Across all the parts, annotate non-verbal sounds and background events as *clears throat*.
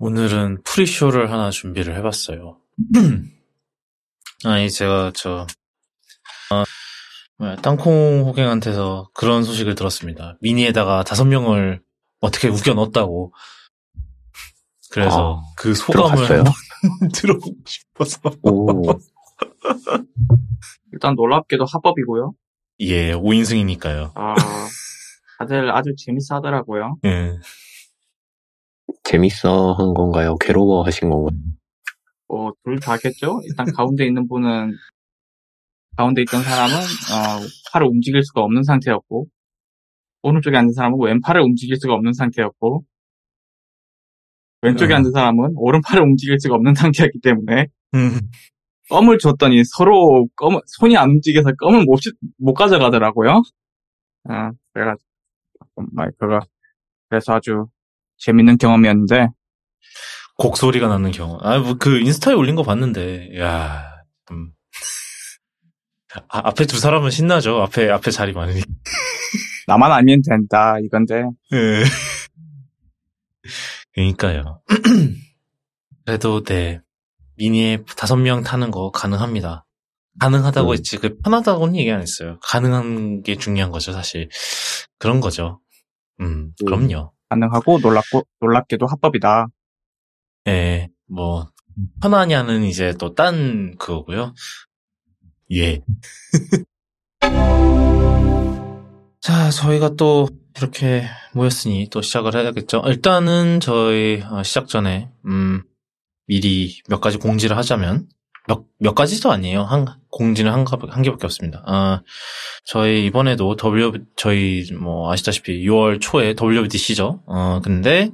오늘은 프리쇼를 하나 준비를 해봤어요. *clears throat* 아니, 제가, 저, 어, 뭐야, 땅콩 호갱한테서 그런 소식을 들었습니다. 미니에다가 다섯 명을 어떻게 우겨 넣었다고. 그래서 아, 그 소감을 *laughs* 들어보고 싶어서. 오, *laughs* 일단 놀랍게도 합법이고요. 예, 5인승이니까요. 아, 다들 아주 재밌어 하더라고요. 예. 재밌어 한 건가요? 괴로워 하신 건가요? 뭐, 둘 다겠죠? 일단 가운데 있는 분은, 가운데 있던 사람은, 어, 팔을 움직일 수가 없는 상태였고, 오른쪽에 앉은 사람은 왼팔을 움직일 수가 없는 상태였고, 왼쪽에 음. 앉은 사람은 오른팔을 움직일 수가 없는 *laughs* 상태였기 때문에, 음, 껌을 줬더니 서로 껌, 손이 안 움직여서 껌을 못, 시- 못 가져가더라고요. 아, 그래가지고, 그거, 그래서 아주 재밌는 경험이었는데, 곡 소리가 나는 경우. 아, 뭐, 그, 인스타에 올린 거 봤는데, 야 음. 아, 앞에 두 사람은 신나죠. 앞에, 앞에 자리 많으니까. 나만 알면 된다, 이건데, 예. 그러니까요. *clears throat* 그래도 네 미니에 다섯 명 타는 거 가능합니다. 가능하다고 음. 했지 그 편하다고는 얘기 안 했어요. 가능한 게 중요한 거죠 사실. 그런 거죠. 음 그럼요. 가능하고 놀랍고, 놀랍게도 합법이다. 예, 뭐 편하냐는 이제 또 딴 그거고요. 예. *laughs* 자, 저희가 또 이렇게 모였으니 또 시작을 해야겠죠. 일단은 저희 어, 시작 전에 음, 미리 몇 가지 공지를 하자면 몇, 몇 가지도 아니에요. 한 공지는 한, 가- 한 개밖에 없습니다. 아, 저희 이번에도 W 저희 뭐 아시다시피 6월 초에 WBDC죠. 어 근데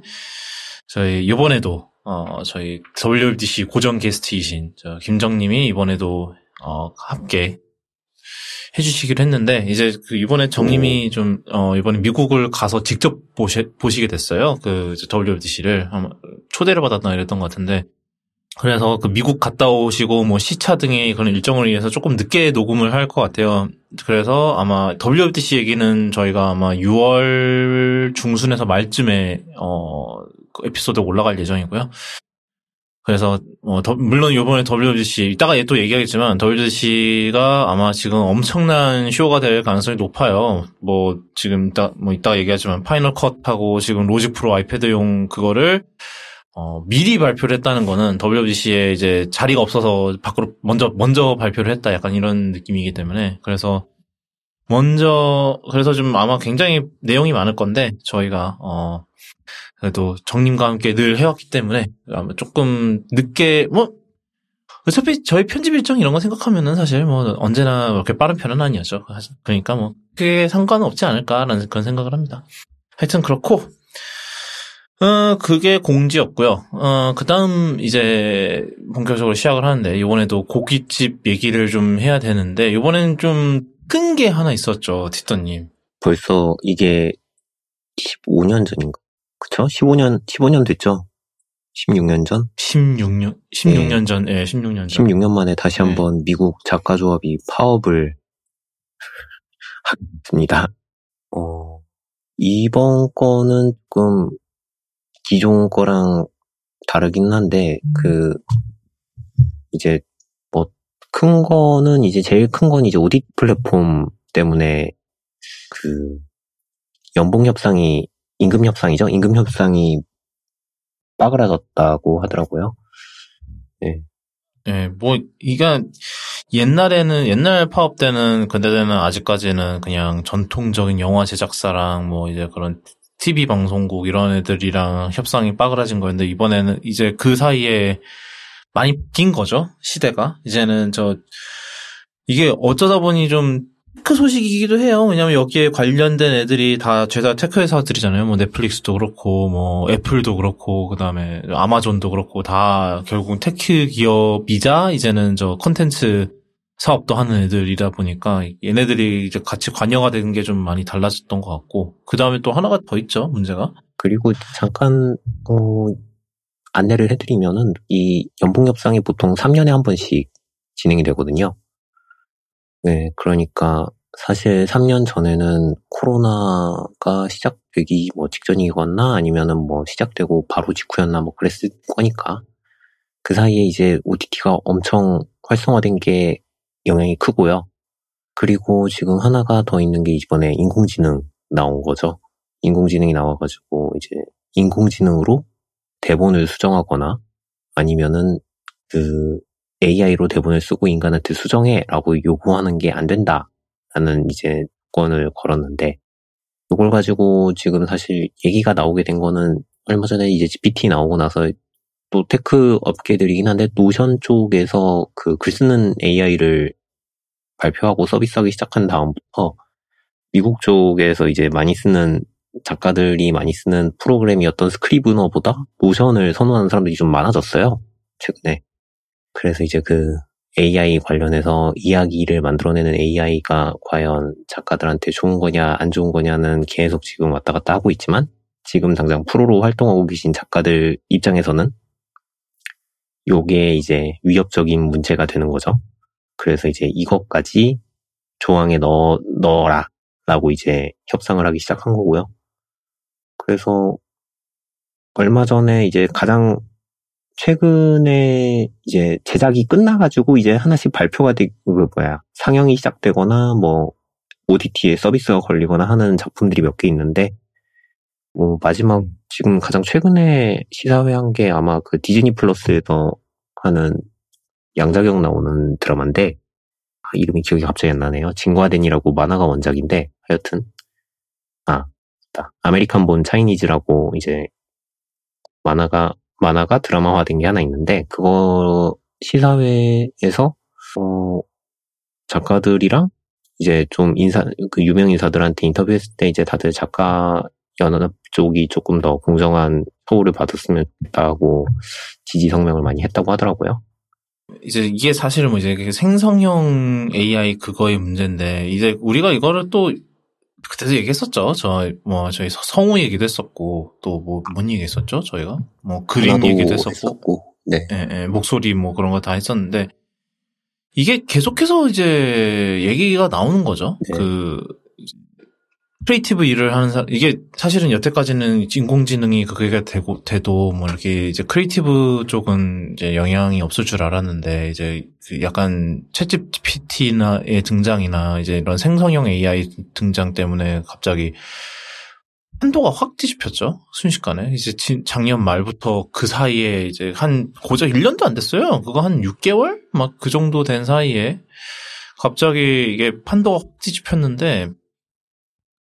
저희 이번에도 어 저희 WBDC 고정 게스트이신 저 김정님이 이번에도 어 함께 해주시기로 했는데 이제 그 이번에 정님이 좀 어 이번에 미국을 가서 직접 보시, 보시게 됐어요. 그 WBDC를 초대를 받았나 이랬던 것 같은데 그래서 그 미국 갔다 오시고 뭐 시차 등의 그런 일정을 위해서 조금 늦게 녹음을 할 것 같아요. 그래서 아마 WWDC 얘기는 저희가 아마 6월 중순에서 말쯤에 어, 그 에피소드가 올라갈 예정이고요. 그래서 어, 더- 물론 이번에 WWDC 이따가 또 얘기하겠지만 WWDC가 아마 지금 엄청난 쇼가 될 가능성이 높아요. 뭐 지금 이따 뭐 이따가 얘기하지만 Final Cut하고 지금 Logic Pro 아이패드용 그거를 어, 미리 발표를 했다는 거는 WBC에 이제 자리가 없어서 밖으로 먼저 먼저 발표를 했다 약간 이런 느낌이기 때문에 그래서 먼저 그래서 좀 아마 굉장히 내용이 많을 건데 저희가 어 그래도 정님과 함께 늘 해왔기 때문에 아마 조금 늦게 뭐 어차피 저희 편집 일정 이런 거 생각하면은 사실 뭐 언제나 그렇게 빠른 편은 아니었죠. 그러니까 뭐 그게 상관은 없지 않을까라는 그런 생각을 합니다. 하여튼 그렇고 어, 그게 공지였고요. 어, 그 다음 이제 본격적으로 시작을 하는데, 이번에도 고깃집 얘기를 좀 해야 되는데, 이번엔 좀큰게 하나 있었죠, 티터님. 벌써 이게 15년 전인가? 그쵸? 15년, 15년 됐죠? 16년 전? 16년, 16년 전, 예, 16년 전. 16년 만에 다시 네. 한번 미국 작가조합이 파업을 *laughs* 하겠습니다. 어, 이번 거는 조금 기존 거랑 다르긴 한데, 그, 이제, 뭐, 큰 거는 이제 제일 큰 건 이제 오디 플랫폼 때문에 그, 연봉 협상이, 임금 협상이죠? 임금 협상이 빠그라졌다고 하더라고요. 예, 뭐, 이게, 옛날에는, 옛날 파업 때는, 그때는 아직까지는 그냥 전통적인 영화 제작사랑 뭐 이제 그런 TV 방송국 이런 애들이랑 협상이 빠그라진 거였는데, 이번에는 이제 그 사이에 많이 바뀐 거죠, 시대가. 이제는 저, 이게 어쩌다 보니 좀, tech 소식이기도 해요. 왜냐면 여기에 관련된 애들이 다 죄다 tech 회사들이잖아요. 뭐 넷플릭스도 그렇고, 뭐 애플도 그렇고, 그 다음에 아마존도 그렇고, 다 결국 tech 기업이자 이제는 저 컨텐츠 사업도 하는 애들이다 보니까 얘네들이 이제 같이 관여가 되는 게 좀 많이 달라졌던 것 같고, 그 다음에 또 하나가 더 있죠, 문제가. 그리고 잠깐, 어, 안내를 해드리면은, 이 연봉 협상이 보통 3년에 한 번씩 진행이 되거든요. 네, 그러니까 사실 3년 전에는 코로나가 시작되기 뭐 직전이거나 아니면은 뭐 시작되고 바로 직후였나 뭐 그랬을 거니까 그 사이에 이제 OTT가 엄청 활성화된 게 영향이 크고요. 그리고 지금 하나가 더 있는 게 이번에 인공지능 나온 거죠. 인공지능이 나와가지고 이제 인공지능으로 대본을 수정하거나 아니면은 그 AI로 대본을 쓰고 인간한테 수정해라고 요구하는 게 안 된다라는 이제 권을 걸었는데 이걸 가지고 지금 사실 얘기가 나오게 된 거는 얼마 전에 이제 GPT 나오고 나서 또 tech 업계들이긴 한데 노션 쪽에서 그 글 쓰는 AI를 발표하고 서비스하기 시작한 다음부터 미국 쪽에서 이제 많이 쓰는 작가들이 많이 쓰는 프로그램이었던 스크리브너보다 노션을 선호하는 사람들이 좀 많아졌어요. 최근에. 그래서 이제 그 AI 관련해서 이야기를 만들어내는 AI가 과연 작가들한테 좋은 거냐 안 좋은 거냐는 계속 지금 왔다 갔다 하고 있지만 지금 당장 프로로 활동하고 계신 작가들 입장에서는 요게 이제 위협적인 문제가 되는 거죠. 그래서 이제 이것까지 조항에 넣어, 넣어라. 라고 이제 협상을 하기 시작한 거고요. 그래서 얼마 전에 이제 가장 최근에 이제 제작이 끝나가지고 이제 하나씩 발표가 되고, 그 뭐야, 상영이 시작되거나 뭐 OTT에 서비스가 걸리거나 하는 작품들이 몇 개 있는데, 뭐 마지막 지금 가장 최근에 시사회 한 게 아마 그 디즈니 플러스에서 하는 양자경 나오는 드라마인데 아, 이름이 기억이 갑자기 안 나네요. 진과덴이라고 만화가 원작인데 하여튼 아 American Born Chinese라고 이제 만화가 만화가 드라마화된 게 하나 있는데 그거 시사회에서 어, 작가들이랑 이제 좀 인사 그 유명 인사들한테 인터뷰했을 때 이제 다들 작가 연합 쪽이 조금 더 공정한 처우를 받았으면 좋겠다고 지지 성명을 많이 했다고 하더라고요. 이제 이게 사실은 뭐 이제 생성형 AI 그거의 문제인데 이제 우리가 이거를 또 그때도 얘기했었죠. 저 뭐 저희 성우 얘기도 했었고 또 뭐 뭔 얘기했었죠. 저희가 뭐 그림 얘기도 했었고, 했었고. 네. 예, 예, 목소리 뭐 그런 거 다 했었는데 이게 계속해서 이제 얘기가 나오는 거죠. 네. 그 creative 일을 하는 사람 이게 사실은 여태까지는 인공지능이 그게 되고 돼도 뭐 이렇게 이제 creative 쪽은 이제 영향이 없을 줄 알았는데 이제 그 약간 ChatGPT나의 등장이나 이제 이런 생성형 AI 등장 때문에 갑자기 판도가 확 뒤집혔죠. 순식간에. 이제 지- 작년 말부터 그 사이에 이제 한 고작 1년도 안 됐어요. 그거 한 6개월? 막 그 정도 된 사이에 갑자기 이게 판도가 확 뒤집혔는데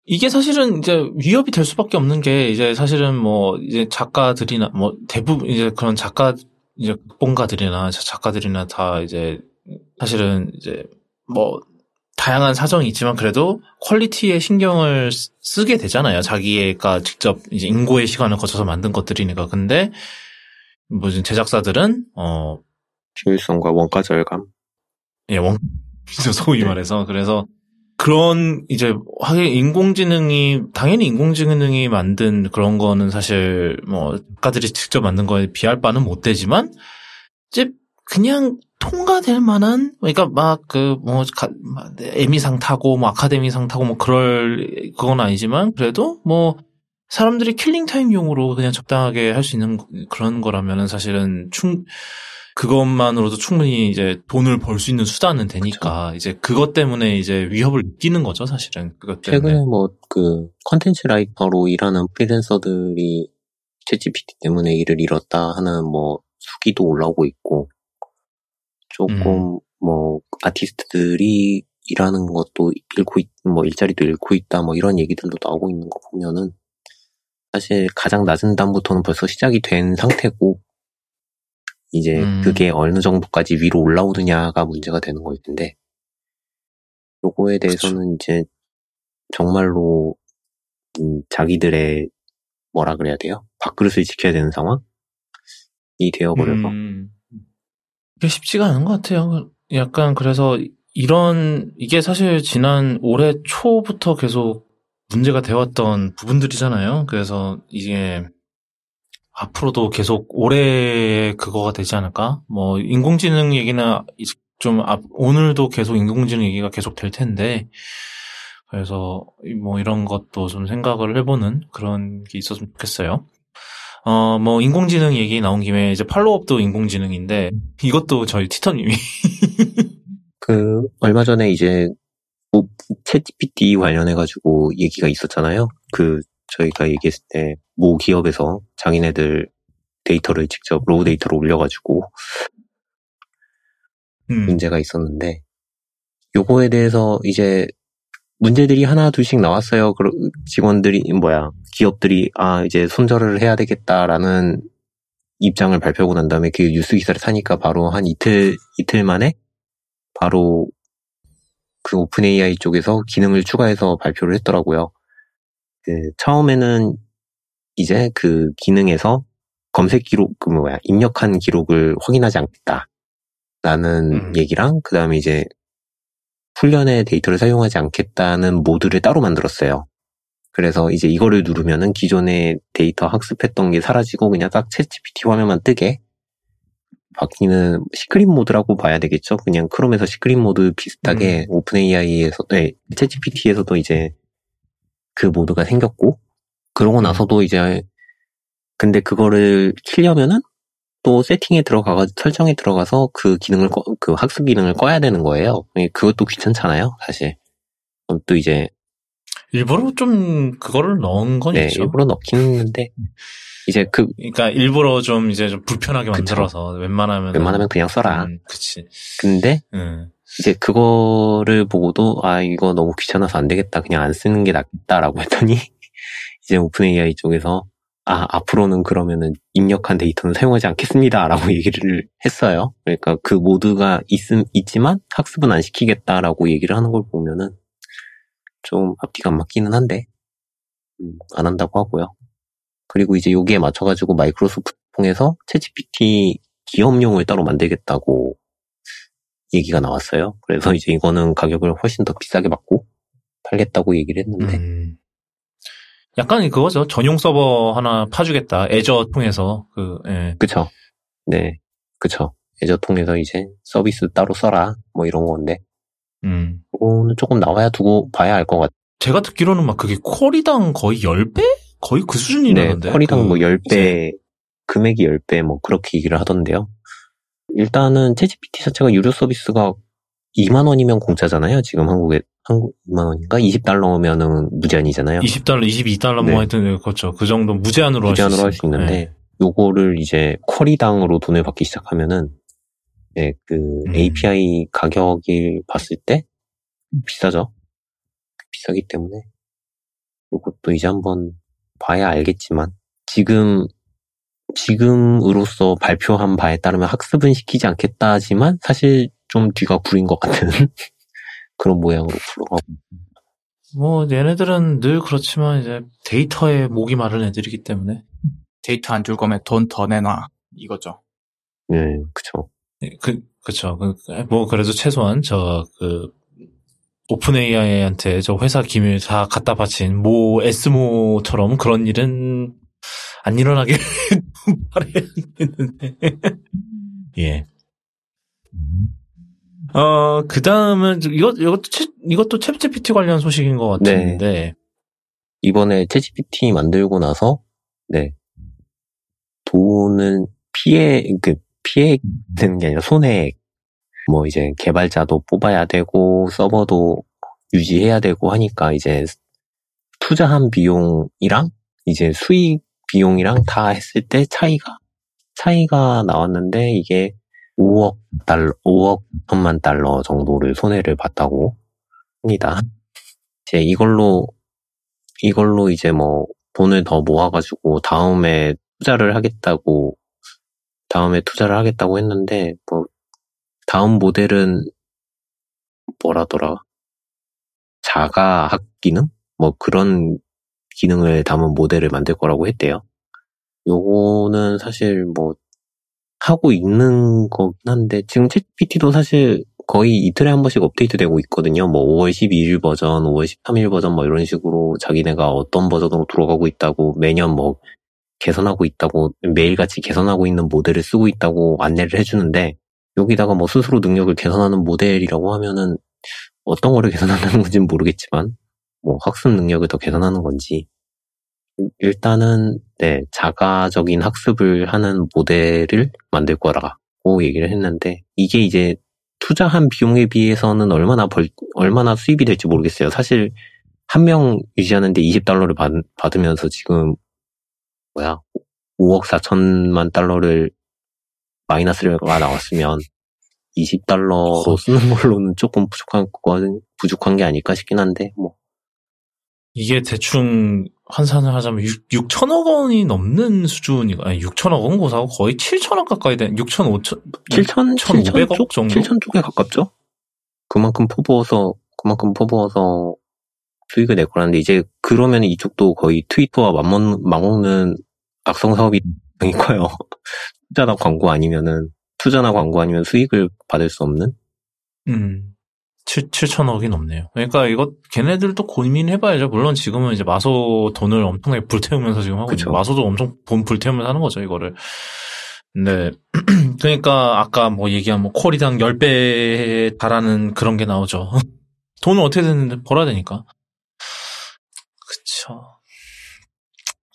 이게 사실은 이제 위협이 될 수밖에 없는 게 이제 사실은 뭐 이제 작가들이나 뭐 대부분 이제 그런 작가 이제 본가들이나 작가들이나 다 이제 사실은 이제 뭐 다양한 사정이 있지만 그래도 퀄리티에 신경을 쓰- 쓰게 되잖아요. 자기가 직접 이제 인고의 시간을 거쳐서 만든 것들이니까. 근데 무슨 제작사들은 어 효율성과 원가 절감. 예, 원, *laughs* 소위 네. 말해서. 그래서 그런, 이제, 하긴 인공지능이, 당연히 인공지능이 만든 그런 거는 사실, 뭐, 작가들이 직접 만든 거에 비할 바는 못 되지만, 이제, 그냥 통과될 만한, 그러니까 막, 그, 뭐, 에미상 타고, 뭐, 아카데미상 타고, 뭐, 그럴, 그건 아니지만, 그래도, 뭐, 사람들이 killing time용으로 그냥 적당하게 할 수 있는 그런 거라면은 사실은 충, 그것만으로도 충분히 이제 돈을 벌 수 있는 수단은 되니까 이제 그것 때문에 이제 위협을 느끼는 거죠 사실은. 그것 때문에. 최근에 뭐 그 컨텐츠 라이터로 일하는 프리랜서들이 챗GPT 때문에 일을 잃었다 하는 뭐 수기도 올라오고 있고 조금 뭐 아티스트들이 일하는 것도 잃고 있, 뭐 일자리도 잃고 있다 뭐 이런 얘기들도 나오고 있는 거 보면은 사실 가장 낮은 단부터는 벌써 시작이 된 상태고 이제 음. 그게 어느 정도까지 위로 올라오느냐가 문제가 되는 거일 텐데. 요거에 대해서는 이제 정말로 음, 자기들의 뭐라 그래야 돼요? 밥그릇을 지켜야 되는 상황이 되어버려서. 음, 이게 쉽지가 않은 것 같아요. 약간 그래서 이런 이게 사실 지난 올해 초부터 계속 문제가 되었던 부분들이잖아요. 그래서 이게 앞으로도 계속 올해 그거가 되지 않을까? 뭐 인공지능 얘기나 좀 앞- 오늘도 계속 인공지능 얘기가 계속 될 텐데 그래서 뭐 이런 것도 좀 생각을 해보는 그런 게 있었으면 좋겠어요. 어, 뭐 인공지능 얘기 나온 김에 이제 팔로업도 인공지능인데 이것도 저희 티터님이 *laughs* 그 얼마 전에 이제 뭐 챗 GPT 관련해가지고 얘기가 있었잖아요. 그 저희가 얘기했을 때 모 기업에서 자기네들 데이터를 직접 raw data로 올려가지고 음, 문제가 있었는데 요거에 대해서 이제 문제들이 하나 둘씩 나왔어요. 그러- 직원들이 뭐야 기업들이 아 이제 손절을 해야 되겠다라는 입장을 발표하고 난 다음에 그 뉴스 기사를 사니까 바로 한 이틀 이틀 만에 바로 그 오픈 AI 쪽에서 기능을 추가해서 발표를 했더라고요. 그 처음에는 이제 그 기능에서 검색 기록 그 뭐야 입력한 기록을 확인하지 않겠다 라는 음. 얘기랑 그 다음에 이제 훈련의 데이터를 사용하지 않겠다는 모드를 따로 만들었어요. 그래서 이제 이거를 누르면은 기존의 데이터 학습했던 게 사라지고 그냥 딱 챗GPT 화면만 뜨게 바뀌는 secret 모드라고 봐야 되겠죠. 그냥 크롬에서 secret 모드 비슷하게 오픈 AI에서, 네, 챗GPT에서도 이제 그 모드가 생겼고, 그러고 나서도 이제, 근데 그거를 키려면은 또 세팅에 들어가가, 설정에 들어가서 그 기능을, 꺼, 그 학습 기능을 꺼야 되는 거예요. 그것도 귀찮잖아요, 사실. 또 이제, 일부러 좀 그거를 넣은 건 네, 있죠. 일부러 넣긴 했는데, *laughs* 이제 그, 그러니까 일부러 좀 이제 좀 불편하게. 만들어서 웬만하면 웬만하면 그냥 써라. 음, 그치. 근데, 음. 이제 그거를 보고도 아 이거 너무 귀찮아서 안 되겠다 그냥 안 쓰는 게 낫겠다라고 했더니 *laughs* 이제 오픈 AI 쪽에서 아 앞으로는 그러면은 입력한 데이터는 사용하지 않겠습니다라고 *laughs* 얘기를 했어요. 그러니까 그 모드가 있음 있지만 학습은 안 시키겠다라고 얘기를 하는 걸 보면은 좀 앞뒤가 안 맞기는 한데 음, 안 한다고 하고요. 그리고 이제 여기에 맞춰가지고 마이크로소프트 통해서 챗GPT 기업용을 따로 만들겠다고 얘기가 나왔어요. 그래서 이제 이거는 가격을 훨씬 더 비싸게 받고 팔겠다고 얘기를 했는데 음. 약간 그거죠. 전용 서버 하나 파주겠다. 애저 통해서 그 예. 그쵸? 네, 그쵸. 애저 통해서 이제 서비스 따로 써라 뭐 이런 건데 음. 이거는 조금 나와야 두고 봐야 알 것 같아요. 제가 듣기로는 막 그게 쿼리당 거의 10배? 거의 그 네, 수준이라는데. 쿼리당 그뭐 이제 10배, 금액이 10배 뭐 그렇게 얘기를 하던데요. 일단은 채GPT 자체가 유료 서비스가 2만 원이면 공짜잖아요. 지금 한국에 한국 2만 원인가 20달러면은 무제한이잖아요. 20달러, 22달러 네. 뭐 하여튼 그렇죠. 그 정도 무제한으로 할수 무제한으로 할 수. 있는데 예. 요거를 이제 쿼리당으로 돈을 받기 시작하면은 네, 그 음. API 가격을 봤을 때 비싸죠. 비싸기 때문에 요것도 이제 한번 봐야 알겠지만 지금 지금으로서 발표한 바에 따르면 학습은 시키지 않겠다지만 사실 좀 뒤가 구린 것 같은 *laughs* 그런 모양으로 풀어가고 뭐 얘네들은 늘 그렇지만 이제 데이터에 목이 마른 애들이기 때문에 데이터 안 줄 거면 돈 더 내놔. 이거죠. 네, 그쵸. 그 그쵸. 그, 뭐 그래도 최소한 저 그 오픈 AI한테 저 회사 기밀 다 갖다 바친 모 에스모처럼 그런 일은 안 일어나게 *laughs* 바라야겠는데. 예. 어, 그 다음은, 이것, 이것도, 채, 이것도 챗 GPT 관련 소식인 것 같은데, 이번에 채GPT 만들고 나서 네. 돈은 피해 그 피해 되는 게 아니라 손해액. 뭐 이제 개발자도 뽑아야 되고 서버도 유지해야 되고 하니까 이제 투자한 비용이랑 이제 수익 비용이랑 다 했을 때 차이가 차이가 나왔는데 이게 5억 달러 5억 천만 달러 정도를 손해를 봤다고 합니다. 이제 이걸로 이걸로 이제 뭐 돈을 더 모아가지고 다음에 투자를 하겠다고 다음에 투자를 하겠다고 했는데 뭐 다음 모델은 뭐라더라 자가 학 기능 뭐 그런 기능을 담은 모델을 만들 거라고 했대요. 요거는 사실 뭐 하고 있는 거긴 한데 지금 챗GPT도 사실 거의 이틀에 한 번씩 업데이트되고 있거든요. 뭐 5월 12일 버전, 5월 13일 버전 뭐 이런 식으로 자기네가 어떤 버전으로 돌아가고 있다고 매년 뭐 개선하고 있다고 매일같이 개선하고 있는 모델을 쓰고 있다고 안내를 해주는데 여기다가 뭐 스스로 능력을 개선하는 모델이라고 하면은 어떤 거를 *laughs* 개선한다는 건지는 모르겠지만 뭐 학습 능력을 더 개선하는 건지. 일단은 네 자가적인 학습을 하는 모델을 만들 거라고 얘기를 했는데 이게 이제 투자한 비용에 비해서는 얼마나 벌 얼마나 수입이 될지 모르겠어요. 사실 한 명 유지하는데 20달러를 받, 받으면서 지금 뭐야? 5억 4천만 달러를 마이너스가 나왔으면 20달러로 쓰는 걸로는 조금 부족한 건 부족한 게 아닐까 싶긴 한데 뭐 이게 대충 환산을 하자면 6, 6천억 원이 넘는 수준이 아니 6천억 원 고사고 거의 7천억 가까이 된 6천 5천 7천 1,500억 쪽, 정도? 7천 쪽에 가깝죠. 그만큼 퍼부어서 그만큼 퍼부어서 수익을 낼 거라는데 이제 그러면 이쪽도 거의 트위터와 맞먹는, 맞먹는 악성 사업이 되 커요. *laughs* 투자나 광고 아니면은 투자나 광고 아니면 수익을 받을 수 없는 음. 7, 7천억이 넘네요. 그러니까 이거 걔네들도 고민해봐야죠. 물론 지금은 이제 마소 돈을 엄청나게 불태우면서 지금 하고. 있는 마소도 엄청 돈 불태우면서 하는 거죠, 이거를. 근데 *clears throat* 그러니까 아까 뭐 얘기한 뭐 콜이당 10배에 달하는 그런 게 나오죠. *laughs* 돈을 어떻게든 벌어야 되니까. 그쵸.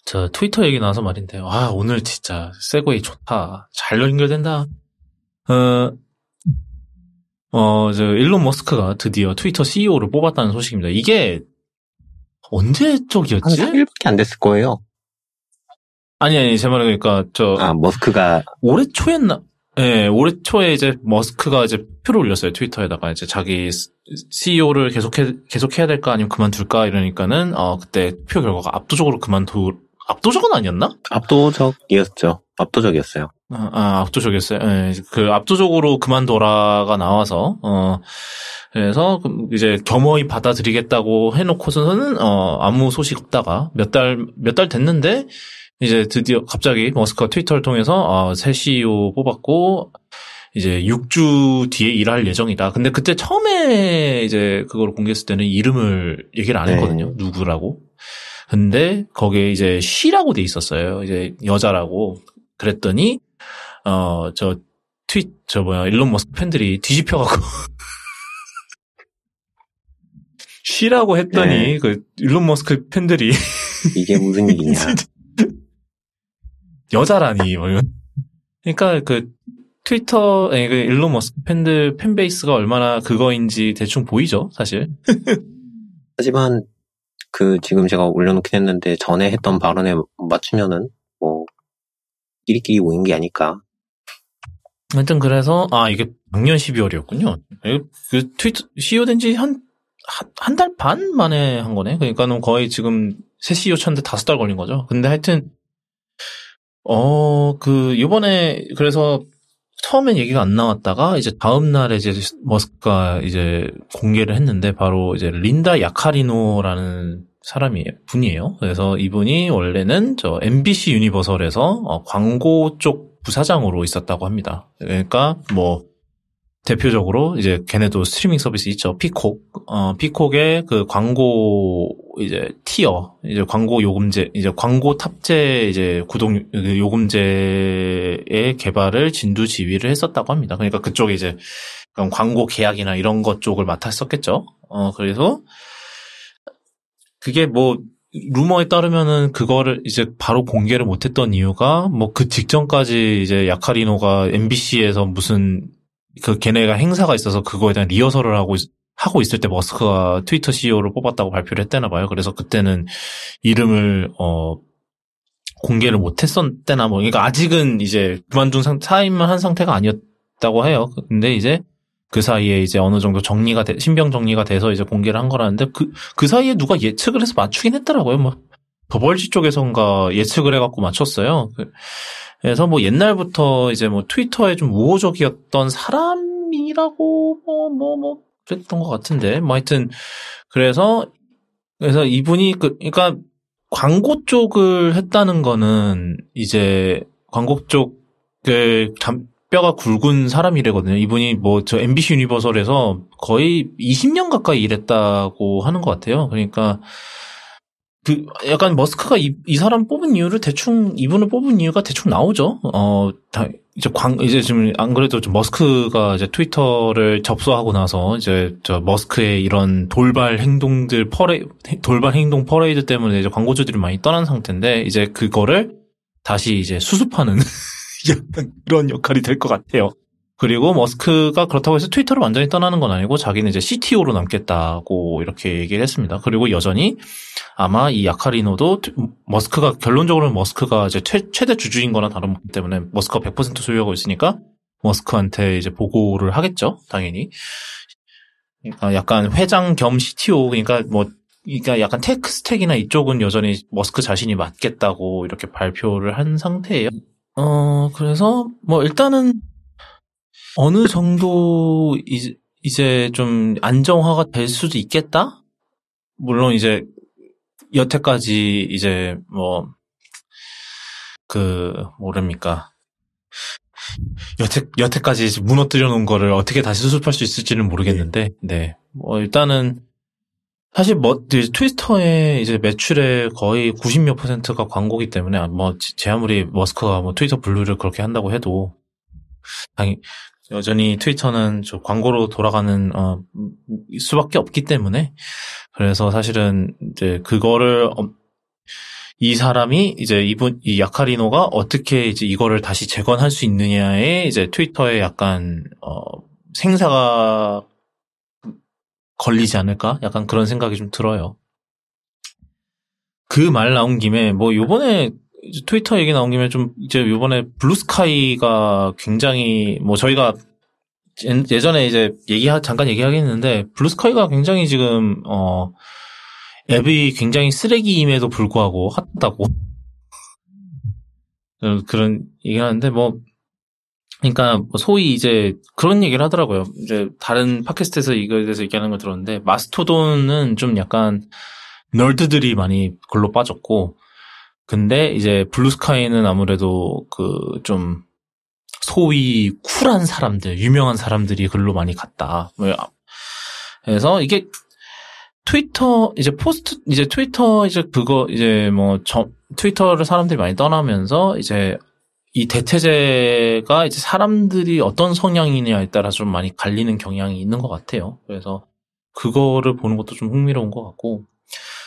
저 트위터 얘기 나와서 말인데, 와, 오늘 진짜 세그웨이 좋다. 잘 연결된다. 어, 어, 저, 일론 머스크가 드디어 트위터 CEO를 뽑았다는 소식입니다. 이게, 언제 한 쪽이었지? 3일밖에 안 됐을 거예요. 아니, 아니, 제 말은 그러니까, 저, 아 머스크가 올해 초였나? 예, 올해 초에 이제 머스크가 이제 표를 올렸어요. 트위터에다가 이제 자기 CEO를 계속해, 계속해야 될까 아니면 그만둘까 이러니까는, 어, 그때 표 결과가 압도적으로 그만두, 압도적은 아니었나? 압도적이었죠. 압도적이었어요. 아, 아, 압도적이었어요. 예, 그 압도적으로 그만둬라가 나와서 어 그래서 그 이제 겸허히 받아들이겠다고 해놓고서는 어 아무 소식 없다가 몇 달 몇 달 됐는데 이제 드디어 갑자기 머스크가 트위터를 통해서 어, 새 CEO 뽑았고 이제 6주 뒤에 일할 예정이다. 근데 그때 처음에 이제 그걸 공개했을 때는 이름을 얘기를 안 네. 했거든요. 누구라고. 근데 거기에 이제 쉬라고 돼 있었어요. 이제 여자라고. 그랬더니 어 저 트윗 저 뭐야 일론 머스크 팬들이 뒤집혀갖고 *laughs* 쉬라고 했더니 네. 그 일론 머스크 팬들이 이게 무슨 *laughs* 일이냐. 여자라니 뭐 이런. 그러니까 그 트위터 아니 그 일론 머스크 팬들 팬베이스가 얼마나 그거인지 대충 보이죠 사실. 하지만 그 지금 제가 올려놓긴 했는데 전에 했던 발언에 맞추면은 뭐 끼리끼리 모인 게 아닐까. 하여튼 그래서 아 이게 작년 12월이었군요. 그 트위터 CEO 된 지 한 한 달 반 만에 한 거네. 그러니까는 거의 지금 새 CEO 찾는데 다섯 달 걸린 거죠. 근데 하여튼 어 그 이번에 그래서 처음엔 얘기가 안 나왔다가 이제 다음 날에 이제 머스크가 이제 공개를 했는데 바로 이제 린다 야카리노라는 사람이에요. 분이에요. 그래서 이분이 원래는 저 MBC 유니버설에서 어, 광고 쪽 부사장으로 있었다고 합니다. 그러니까 뭐 대표적으로 이제 걔네도 스트리밍 서비스 있죠. 피콕. 어, 피콕의 그 광고 이제 티어, 이제 광고 요금제, 이제 광고 탑재 이제 구독 그 요금제의 개발을 진두 지휘를 했었다고 합니다. 그러니까 그쪽에 이제 광고 계약이나 이런 것 쪽을 맡았었겠죠. 어, 그래서 그게 뭐 루머에 따르면은 그거를 이제 바로 공개를 못했던 이유가 뭐 그 직전까지 이제 야카리노가 MBC에서 무슨 그 걔네가 행사가 있어서 그거에 대한 리허설을 하고 있, 하고 있을 때 머스크가 트위터 CEO를 뽑았다고 발표를 했대나 봐요. 그래서 그때는 이름을 어 공개를 못 했었대나 뭐 그러니까 아직은 이제 그만둔 상 사임만 한 상태가 아니었다고 해요. 근데 이제 그 사이에 이제 어느 정도 정리가 돼, 신병 정리가 돼서 이제 공개를 한 거라는데 그, 그 사이에 누가 예측을 해서 맞추긴 했더라고요. 뭐, 더벌지 쪽에선가 예측을 해갖고 맞췄어요. 그- 그래서 뭐 옛날부터 이제 뭐 트위터에 좀 우호적이었던 사람이라고 뭐, 뭐, 뭐, 그랬던 것 같은데. 뭐 하여튼, 그래서, 그래서 이분이 그, 그러니까 광고 쪽을 했다는 거는 이제 광고 쪽을 잠, 뼈가 굵은 사람이래거든요. 이분이 뭐 저 MBC 유니버설에서 거의 20년 가까이 일했다고 하는 것 같아요. 그러니까 그 약간 머스크가 이, 이 사람 뽑은 이유를 대충 이분을 뽑은 이유가 대충 나오죠. 어, 다 이제 광 이제 지금 안 그래도 좀 머스크가 이제 트위터를 접수하고 나서 이제 저 머스크의 이런 돌발 행동들 퍼레 돌발 행동 퍼레이드 때문에 이제 광고주들이 많이 떠난 상태인데 이제 그거를 다시 이제 수습하는 *laughs* 약간 그런 역할이 될 것 같아요. 그리고 머스크가 그렇다고 해서 트위터를 완전히 떠나는 건 아니고 자기는 이제 CTO로 남겠다고 이렇게 얘기를 했습니다. 그리고 여전히 아마 이 야카리노도 머스크가 결론적으로는 머스크가 이제 최, 대 주주인 거나 다름없기 때문에 머스크가 100% 소유하고 있으니까 머스크한테 이제 보고를 하겠죠. 당연히. 그러니까 약간 회장 겸 CTO 그러니까 뭐 그러니까 약간 tech stack이나 이쪽은 여전히 머스크 자신이 맡겠다고 이렇게 발표를 한 상태예요. 어, 그래서 뭐 일단은 어느 정도 이제, 이제 좀 안정화가 될 수도 있겠다? 물론 이제 여태까지 이제 뭐, 그, 뭐랍니까. 여태, 여태까지 무너뜨려 놓은 거를 어떻게 다시 수습할 수 있을지는 모르겠는데, 네. 뭐, 일단은, 사실 뭐, 트위터의 이제 매출의 거의 90몇 퍼센트가 광고기 때문에, 뭐, 제 아무리 머스크가 뭐 트위터 블루를 그렇게 한다고 해도, 당연히, 여전히 트위터는 저 광고로 돌아가는 어, 수밖에 없기 때문에 그래서 사실은 이제 그거를 이 사람이 이제 이분 이 야카리노가 어떻게 이제 이거를 다시 재건할 수 있느냐에 이제 트위터에 약간 어, 생사가 걸리지 않을까? 약간 그런 생각이 좀 들어요. 그 말 나온 김에 뭐 요번에 트위터 얘기 나온 김에 좀 이제 요번에 블루스카이가 굉장히 뭐 저희가 예전에 이제 얘기 잠깐 얘기하겠는데 블루스카이가 굉장히 지금 어 앱이 굉장히 쓰레기임에도 불구하고 핫하다고 *laughs* 그런 얘기를 하는데 뭐 그러니까 뭐 소위 이제 그런 얘기를 하더라고요. 이제 다른 팟캐스트에서 이거에 대해서 얘기하는 걸 들었는데 마스토돈은 좀 약간 nerd들이 많이 글로 빠졌고 근데 이제 블루스카이는 아무래도 그 좀 소위 쿨한 사람들, 유명한 사람들이 글로 많이 갔다. 뭐, 그래서 이게 트위터 이제 post 이제 트위터 이제 그거 이제 뭐 저, 트위터를 사람들이 많이 떠나면서 이제 이 대체제가 이제 사람들이 어떤 성향이냐에 따라 좀 많이 갈리는 경향이 있는 것 같아요. 그래서 그거를 보는 것도 좀 흥미로운 것 같고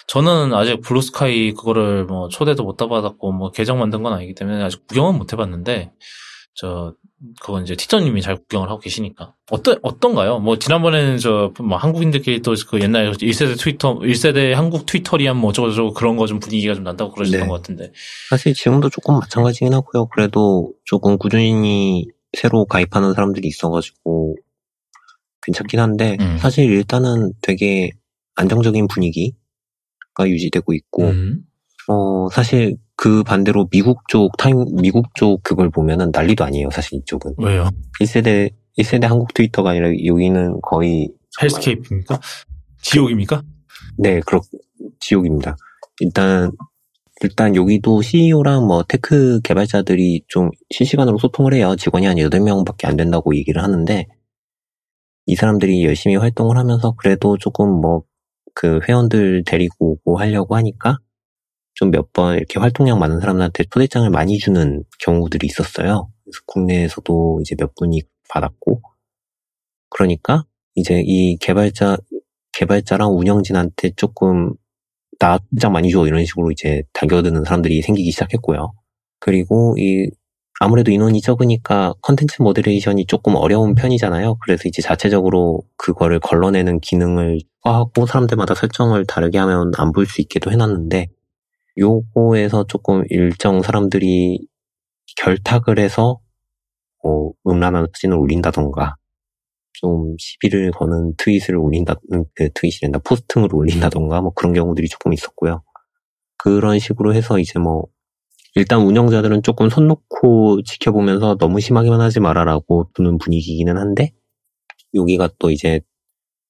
저는 아직 블루스카이 그거를 뭐 초대도 못 받았고 뭐 계정 만든 건 아니기 때문에 아직 구경은 못 해봤는데 저 그건 이제 티저님이 잘 구경을 하고 계시니까 어떤 어떤가요? 뭐 지난번에는 저 뭐 한국인들끼리 또 그 옛날 1세대 트위터 1세대 한국 트위터리안 뭐 어쩌고 저쩌고 그런 거 좀 분위기가 좀 난다고 그러셨던 네. 것 같은데 사실 지금도 조금 마찬가지긴 하고요. 그래도 조금 꾸준히 새로 가입하는 사람들이 있어가지고 괜찮긴 한데 음. 사실 일단은 되게 안정적인 분위기 가 유지되고 있고, 음. 어, 사실 그 반대로 미국 쪽, 타임, 미국 쪽 그걸 보면은 난리도 아니에요, 사실 이쪽은. 왜요? 1세대, 1세대 한국 트위터가 아니라 여기는 거의. hellscape입니까? 지옥입니까? 네, 그렇, 지옥입니다. 일단, 일단 여기도 CEO랑 뭐 tech 개발자들이 좀 실시간으로 소통을 해요. 직원이 한 8명밖에 안 된다고 얘기를 하는데, 이 사람들이 열심히 활동을 하면서 그래도 조금 뭐 그 회원들 데리고 오고 하려고 하니까 좀 몇 번 이렇게 활동량 많은 사람들한테 초대장을 많이 주는 경우들이 있었어요. 그래서 국내에서도 이제 몇 분이 받았고 그러니까 이제 이 개발자 개발자랑 운영진한테 조금 나 초대장 많이 줘 이런 식으로 이제 달겨드는 사람들이 생기기 시작했고요. 그리고 이 아무래도 인원이 적으니까 컨텐츠 moderation이 조금 어려운 편이잖아요. 그래서 이제 자체적으로 그거를 걸러내는 기능을 하고 사람들마다 설정을 다르게 하면 안 볼 수 있게도 해놨는데 요거에서 조금 일정 사람들이 결탁을 해서 뭐 음란한 사진을 올린다던가 좀 시비를 거는 tweet을 올린다, 그 tweet이란다, posting을 올린다던가 뭐 그런 경우들이 조금 있었고요. 그런 식으로 해서 이제 뭐 일단 운영자들은 조금 손 놓고 지켜보면서 너무 심하게만 하지 말아라고 두는 분위기기는 한데 여기가 또 이제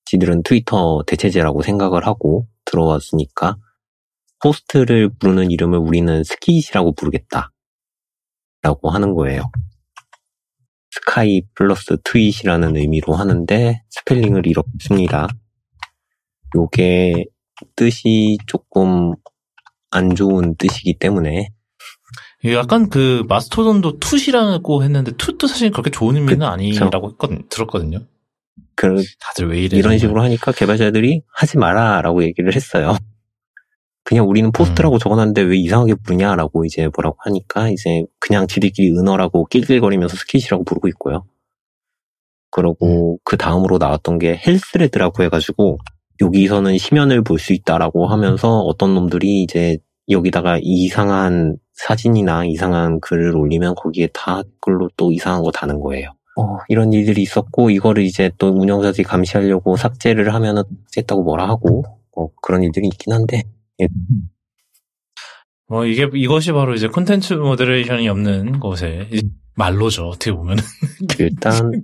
지들은 트위터 대체제라고 생각을 하고 들어왔으니까 post를 부르는 이름을 우리는 skeet이라고 부르겠다 라고 하는 거예요. sky plus tweet이라는 의미로 하는데 스펠링을 이렇게 씁니다. 요게 뜻이 조금 안 좋은 뜻이기 때문에 약간 그 마스토돈도 toot이라고 했는데 toot도 사실 그렇게 좋은 의미는 그쵸. 아니라고 했거든, 들었거든요. 그 다들 왜 이래? 이런 정말. 식으로 하니까 개발자들이 하지 마라라고 얘기를 했어요. 그냥 우리는 post라고 적어놨는데 왜 이상하게 부르냐라고 이제 뭐라고 하니까 이제 그냥 지들끼리 은어라고 낄낄거리면서 skeet이라고 부르고 있고요. 그러고 그 다음으로 나왔던 게 헬스레드라고 해가지고 여기서는 심연을 볼 수 있다라고 하면서 어떤 놈들이 이제 여기다가 이상한 사진이나 이상한 글을 올리면 거기에 다 댓글로 또 이상한 거 다는 거예요. 어, 이런 일들이 있었고 이거를 이제 또 운영자들이 감시하려고 삭제를 하면은 삭제했다고 뭐라 하고 어, 그런 일들이 있긴 한데 뭐 이게 이것이 바로 이제 콘텐츠 모더레이션이 없는 곳에 말로죠 어떻게 보면 *laughs* 일단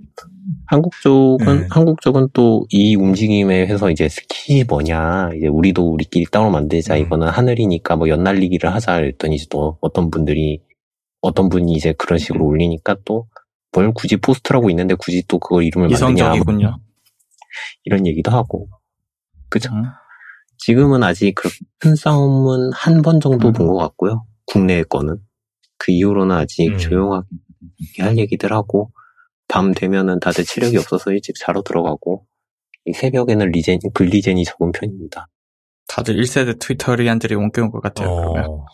한국 쪽은 네. 한국 쪽은 또 이 움직임에 해서 이제 스키 뭐냐 이제 우리도 우리끼리 따로 만들자 음. 이거는 하늘이니까 뭐 연날리기를 하자 했더니 이제 또 어떤 분들이 어떤 분이 이제 그런 식으로 올리니까 또 뭘 굳이 포스트라고 있는데 굳이 또 그걸 이름을 뭐 이성적이군요. 이런 얘기도 하고 그죠 음. 지금은 아직 큰 싸움은 한 번 정도 음. 본것 같고요. 국내 거는. 그 이후로는 아직 음. 조용하게 할 얘기들 하고, 밤 되면은 다들 체력이 없어서 일찍 자러 들어가고, 이 새벽에는 regen, 글 regen이 적은 편입니다. 다들 1세대 트위터리안들이 옮겨온 것 같아요. 그러면. 어,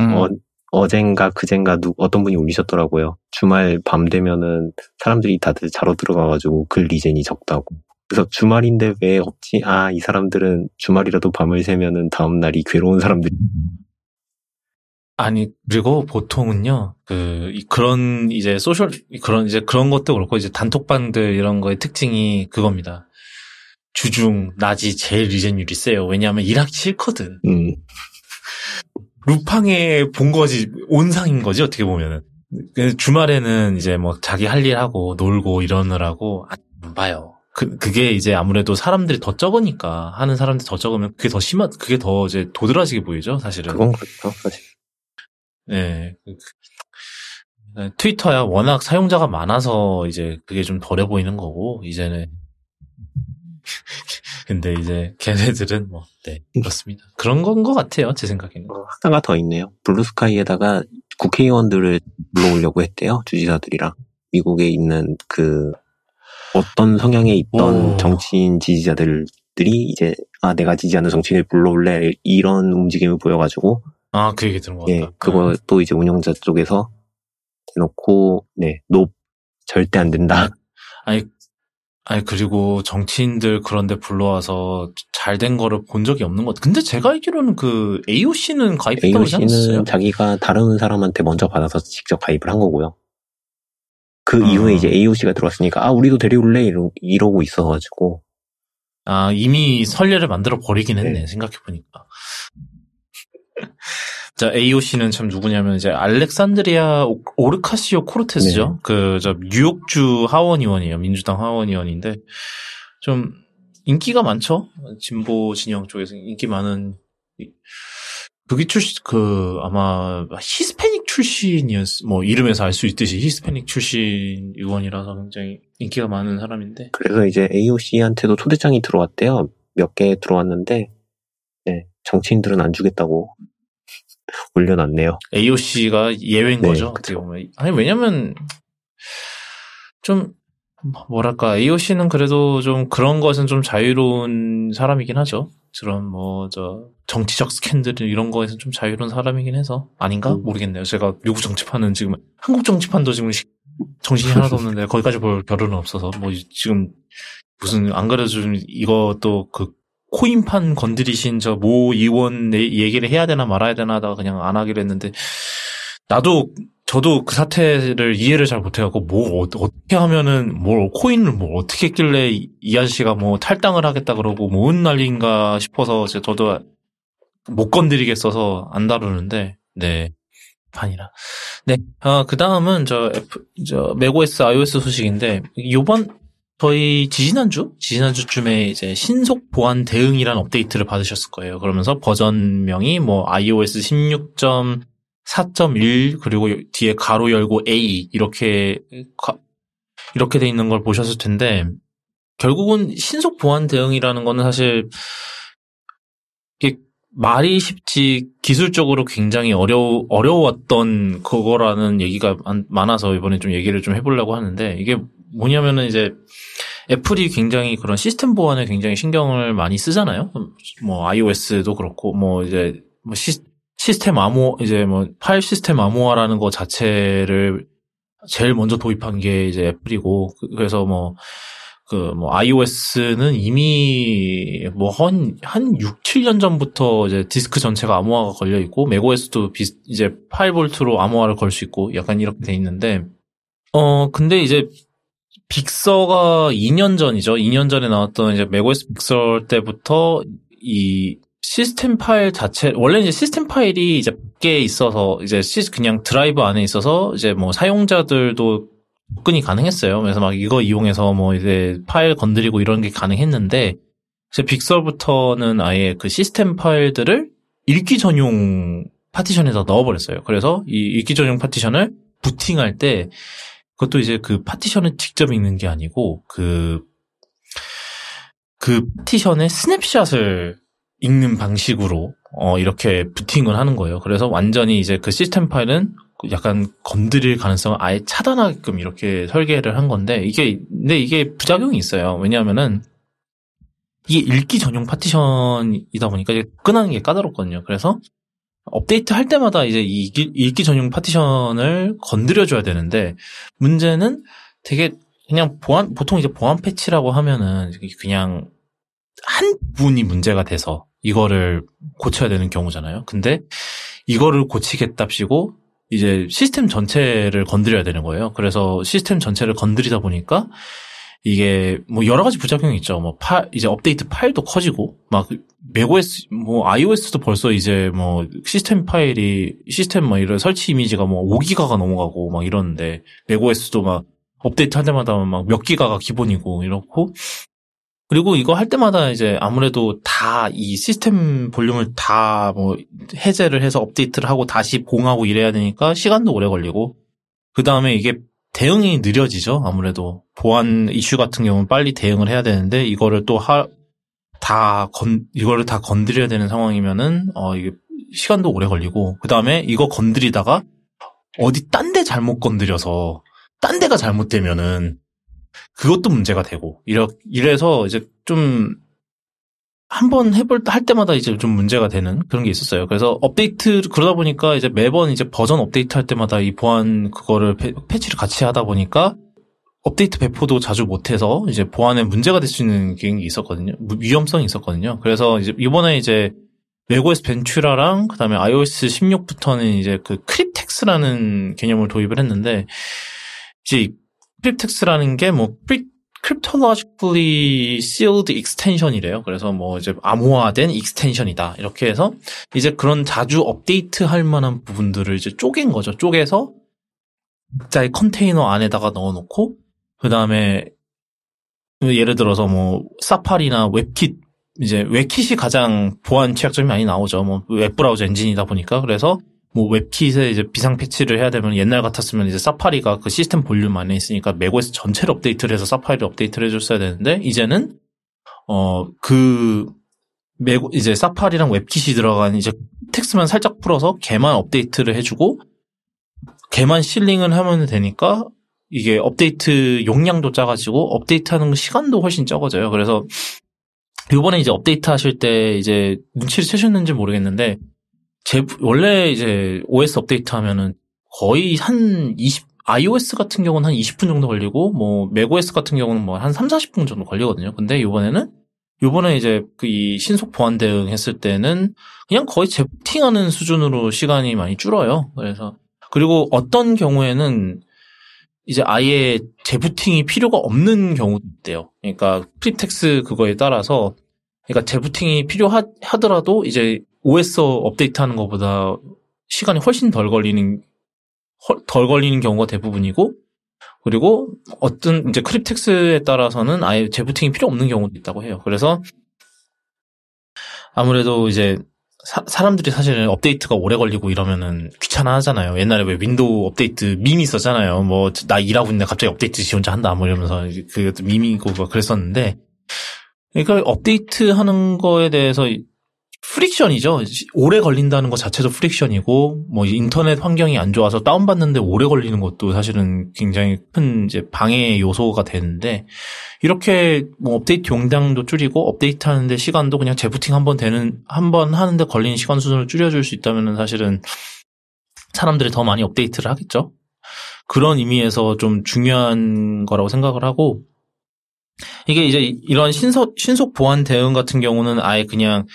음. 어, 어젠가 그젠가 누, 어떤 분이 올리셨더라고요. 주말 밤 되면은 사람들이 다들 자러 들어가가지고 글 regen이 적다고. 그래서 주말인데 왜 없지? 아, 이 사람들은 주말이라도 밤을 새면은 다음날이 괴로운 사람들이. 아니 그리고 보통은요 그 이- 그런 이제 소셜 그런 이제 그런 것도 그렇고 이제 단톡방들 이런 거의 특징이 그겁니다. 주중 낮이 제일 regen율이 세요. 왜냐하면 일하기 싫거든. 음, 루팡의 본거지 온상인 거지 어떻게 보면은 그 주말에는 이제 뭐 자기 할 일 하고 놀고 이러느라고 안 봐요. 그 그게 이제 아무래도 사람들이 더 적으니까 하는 사람들이 더 적으면 그게 더 심한 그게 더 이제 도드라지게 보이죠 사실은. 그건 그렇죠, 사실. 네. 그- 그- 트위터야 워낙 사용자가 많아서 이제 그게 좀 덜해 보이는 거고 이제는 근데 이제 걔네들은 뭐 네, 그렇습니다. 그런 건 것 같아요 제 생각에는. 어, 하나가 더 있네요. 블루스카이에다가 국회의원들을 불러오려고 했대요. 주지사들이랑. 미국에 있는 그 어떤 성향에 있던 오. 정치인 지지자들이 이제 아 내가 지지하는 정치인을 불러올래 이런 움직임을 보여가지고 아그 얘기 들은 것 같다. 예 그거 또 이제 운영자 쪽에서 대놓고 네노 절대 안 된다. 아니 아니 그리고 정치인들 그런데 불러와서 잘 된 거를 본 적이 없는 것 같아. 근데 제가 알기로는 그 AOC는 가입했다고 하지 않았어요? AOC는 자기가 다른 사람한테 먼저 받아서 직접 가입을 한 거고요. 그 어. 이후에 이제 AOC가 들어왔으니까 아 우리도 데려올래 이러, 이러고 있어가지고 아, 이미 선례를 만들어 버리긴 했네, 네. 생각해 보니까. 자, AOC는 참 누구냐면, 이제, 알렉산드리아 오- 오르카시오 코르테스죠? 네. 그, 저, 뉴욕주 하원의원이에요. 민주당 하원의원인데, 좀, 인기가 많죠? 진보 진영 쪽에서 인기 많은, 이- 그게 출신, 그, 아마, 히스패닉 출신이었, 뭐, 이름에서 알 수 있듯이 히스패닉 출신 의원이라서 굉장히 인기가 많은 사람인데, 그래서 이제 AOC한테도 초대장이 들어왔대요. 몇 개 들어왔는데, 네, 정치인들은 안 주겠다고 올려놨네요. AOC가 예외인 네, 거죠. 그쵸. 어떻게 보면. 아니, 왜냐면, 좀, 뭐랄까, AOC는 그래도 좀 그런 것은 좀 자유로운 사람이긴 하죠. 그런 뭐, 저, 정치적 스캔들 이런 거에서 좀 자유로운 사람이긴 해서. 아닌가? 음. 모르겠네요. 제가 미국 정치판은 지금, 한국 정치판도 지금 시- 정신이 하나도 없는데, 거기까지 볼 겨를은 없어서, 뭐, 지금, 무슨, 안 그래도 좀 이것도 그, 코인판 건드리신 저 모 의원 내- 얘기를 해야 되나 말아야 되나 하다가 그냥 안 하기로 했는데 나도 저도 그 사태를 이해를 잘 못해갖고 뭐 어, 떻게 하면은 뭘 코인을 뭐 어떻게 했길래 이, 이 아저씨가 뭐 탈당을 하겠다 그러고 뭐은 난리인가 싶어서 저도 못 건드리겠어서 안 다루는데 네 판이라. 네아그 다음은 저 F 저 맥OS iOS 소식인데 요번 저희 지지난주 지지난주쯤에 이제 신속 보안 대응이란 업데이트를 받으셨을 거예요. 그러면서 버전명이 뭐 iOS 16.4.1 그리고 뒤에 가로 열고 A 이렇게 가- 이렇게 돼 있는 걸 보셨을 텐데 결국은 신속 보안 대응이라는 거는 사실 말이 쉽지 기술적으로 굉장히 어려 어려웠던 그거라는 얘기가 많아서 이번에 좀 얘기를 좀 해보려고 하는데 이게 뭐냐면은 이제 애플이 굉장히 그런 시스템 보안에 굉장히 신경을 많이 쓰잖아요. 뭐 iOS도 그렇고 뭐 이제 뭐 시, 시스템 암호 이제 뭐 파일 시스템 암호화라는 거 자체를 제일 먼저 도입한 게 이제 애플이고 그, 그래서 뭐 그뭐 iOS는 이미 뭐한한 6, 7년 전부터 이제 디스크 전체가 암호화가 걸려 있고 맥OS도 비, 이제 FileVault로 암호화를 걸 수 있고 약간 이렇게 돼 있는데 어 근데 이제 빅서가 2년 전이죠. 2년 전에 나왔던 이제 맥OS 빅서 때부터 이 시스템 파일 자체 원래 이제 시스템 파일이 이제 밖에 있어서 이제 시 그냥 드라이브 안에 있어서 이제 뭐 사용자들도 접근이 가능했어요. 그래서 막 이거 이용해서 뭐 이제 파일 건드리고 이런 게 가능했는데 이제 빅서부터는 아예 그 시스템 파일들을 읽기 전용 파티션에다 넣어버렸어요. 그래서 이 읽기 전용 파티션을 부팅할 때 그것도 이제 그 파티션을 직접 읽는 게 아니고 그, 그 파티션의 snapshot을 읽는 방식으로 어, 이렇게 부팅을 하는 거예요. 그래서 완전히 이제 그 시스템 파일은 약간 건드릴 가능성을 아예 차단하게끔 이렇게 설계를 한 건데 이게 근데 이게 부작용이 있어요. 왜냐하면은 이게 읽기 전용 파티션이다 보니까 이제 끈하는 게 까다롭거든요. 그래서 업데이트 할 때마다 이제 읽기, 읽기 전용 파티션을 건드려줘야 되는데 문제는 되게 그냥 보안 보통 이제 보안 패치라고 하면은 그냥 한 분이 문제가 돼서 이거를 고쳐야 되는 경우잖아요. 근데 이거를 고치겠답시고 이제 시스템 전체를 건드려야 되는 거예요. 그래서 시스템 전체를 건드리다 보니까 이게 뭐 여러 가지 부작용이 있죠. 뭐 파, 이제 업데이트 파일도 커지고 막 맥OS 뭐 iOS도 벌써 이제 뭐 시스템 파일이 시스템 뭐 이런 설치 이미지가 뭐 5기가가 넘어가고 막 이러는데 맥OS도 막 업데이트 할 때마다 막 몇 기가가 기본이고 이렇고 그리고 이거 할 때마다 이제 아무래도 다 이 시스템 볼륨을 다 뭐 해제를 해서 업데이트를 하고 다시 봉하고 이래야 되니까 시간도 오래 걸리고 그 다음에 이게 대응이 느려지죠. 아무래도 보안 이슈 같은 경우는 빨리 대응을 해야 되는데 이거를 또다 건, 이거를 다 건드려야 되는 상황이면은 어 이게 시간도 오래 걸리고 그 다음에 이거 건드리다가 어디 딴 데 잘못 건드려서 딴 데가 잘못되면은 그것도 문제가 되고 이러 이래서 이제 좀 한번 해볼 할 때마다 이제 좀 문제가 되는 그런 게 있었어요. 그래서 업데이트 그러다 보니까 이제 매번 이제 버전 업데이트 할 때마다 이 보안 그거를 패, 패치를 같이 하다 보니까 업데이트 배포도 자주 못해서 이제 보안에 문제가 될 수 있는 게 있었거든요. 위험성이 있었거든요. 그래서 이제 이번에 이제 맥OS 벤츄라랑 그다음에 iOS 16부터는 이제 그 Cryptex라는 개념을 도입을 했는데 이제 Cryptex라는 게 뭐 cryptologically sealed extension이래요. 그래서 뭐 이제 암호화된 extension이다. 이렇게 해서 이제 그런 자주 업데이트 할 만한 부분들을 이제 쪼갠 거죠. 쪼개서 각자의 컨테이너 안에다가 넣어놓고 그 다음에 예를 들어서 뭐 사파리나 WebKit 이제 WebKit이 가장 보안 취약점이 많이 나오죠. 뭐 웹브라우저 엔진이다 보니까 그래서 뭐 WebKit에 이제 비상 패치를 해야 되면 옛날 같았으면 이제 사파리가 그 시스템 볼륨 안에 있으니까 맥OS 전체를 업데이트를 해서 사파리를 업데이트를 해줬어야 되는데 이제는 어그 이제 사파리랑 WebKit이 들어간 이제 텍스만 살짝 풀어서 걔만 업데이트를 해주고 걔만 실링을 하면 되니까 이게 업데이트 용량도 작아지고 업데이트하는 시간도 훨씬 적어져요. 그래서 이번에 이제 업데이트 하실 때 이제 눈치를 채셨는지 모르겠는데 제, 원래 이제 OS 업데이트 하면은 거의 한 20, iOS 같은 경우는 한 20분 정도 걸리고, 뭐, 맥OS 같은 경우는 뭐 한 3, 40분 정도 걸리거든요. 근데 이번에는, 요번에 이제 그 이 신속 보안 대응 했을 때는 그냥 거의 재부팅하는 수준으로 시간이 많이 줄어요. 그래서, 그리고 어떤 경우에는 이제 아예 재부팅이 필요가 없는 경우도 있대요. 그러니까 Cryptex 그거에 따라서 그러니까 재부팅이 필요하더라도 이제 OS 업데이트 하는 것보다 시간이 훨씬 덜 걸리는 덜 걸리는 경우가 대부분이고 그리고 어떤 이제 Cryptex에 따라서는 아예 재부팅이 필요 없는 경우도 있다고 해요. 그래서 아무래도 이제 사, 람들이 사실은 업데이트가 오래 걸리고 이러면은 귀찮아 하잖아요. 옛날에 왜 윈도우 업데이트 밈이 있었잖아요. 뭐, 나 일하고 있는데 갑자기 업데이트 지 혼자 한다, 뭐 이러면서 그것도 밈이고 그랬었는데, 그러니까 업데이트 하는 거에 대해서 friction이죠. 오래 걸린다는 것 자체도 friction이고, 뭐 인터넷 환경이 안 좋아서 다운받는데 오래 걸리는 것도 사실은 굉장히 큰 이제 방해 요소가 되는데, 이렇게 뭐 업데이트 용량도 줄이고, 업데이트 하는데 시간도 그냥 재부팅 한 번 되는, 한 번 하는데 걸리는 시간 수준을 줄여줄 수 있다면 사실은 사람들이 더 많이 업데이트를 하겠죠. 그런 의미에서 좀 중요한 거라고 생각을 하고, 이게 이제 이런 신속, 신속 보안 대응 같은 경우는 아예 그냥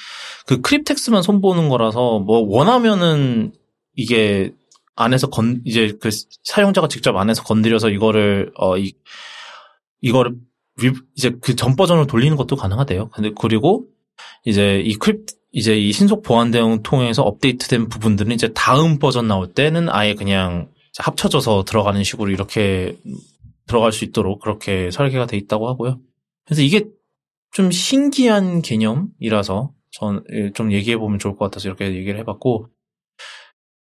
그 크립텍스만 손보는 거라서 뭐 원하면은 이게 안에서 건, 이제 그 사용자가 직접 안에서 건드려서 이거를, 어, 이, 이거를 이제 그 전 버전을 돌리는 것도 가능하대요. 근데 그리고 이제 이 크립, 이제 이 신속 보안 대응 통해서 업데이트된 부분들은 이제 다음 버전 나올 때는 아예 그냥 합쳐져서 들어가는 식으로 이렇게 들어갈 수 있도록 그렇게 설계가 돼 있다고 하고요. 그래서 이게 좀 신기한 개념이라서 전좀 예, 얘기해 보면 좋을 것 같아서 이렇게 얘기를 해봤고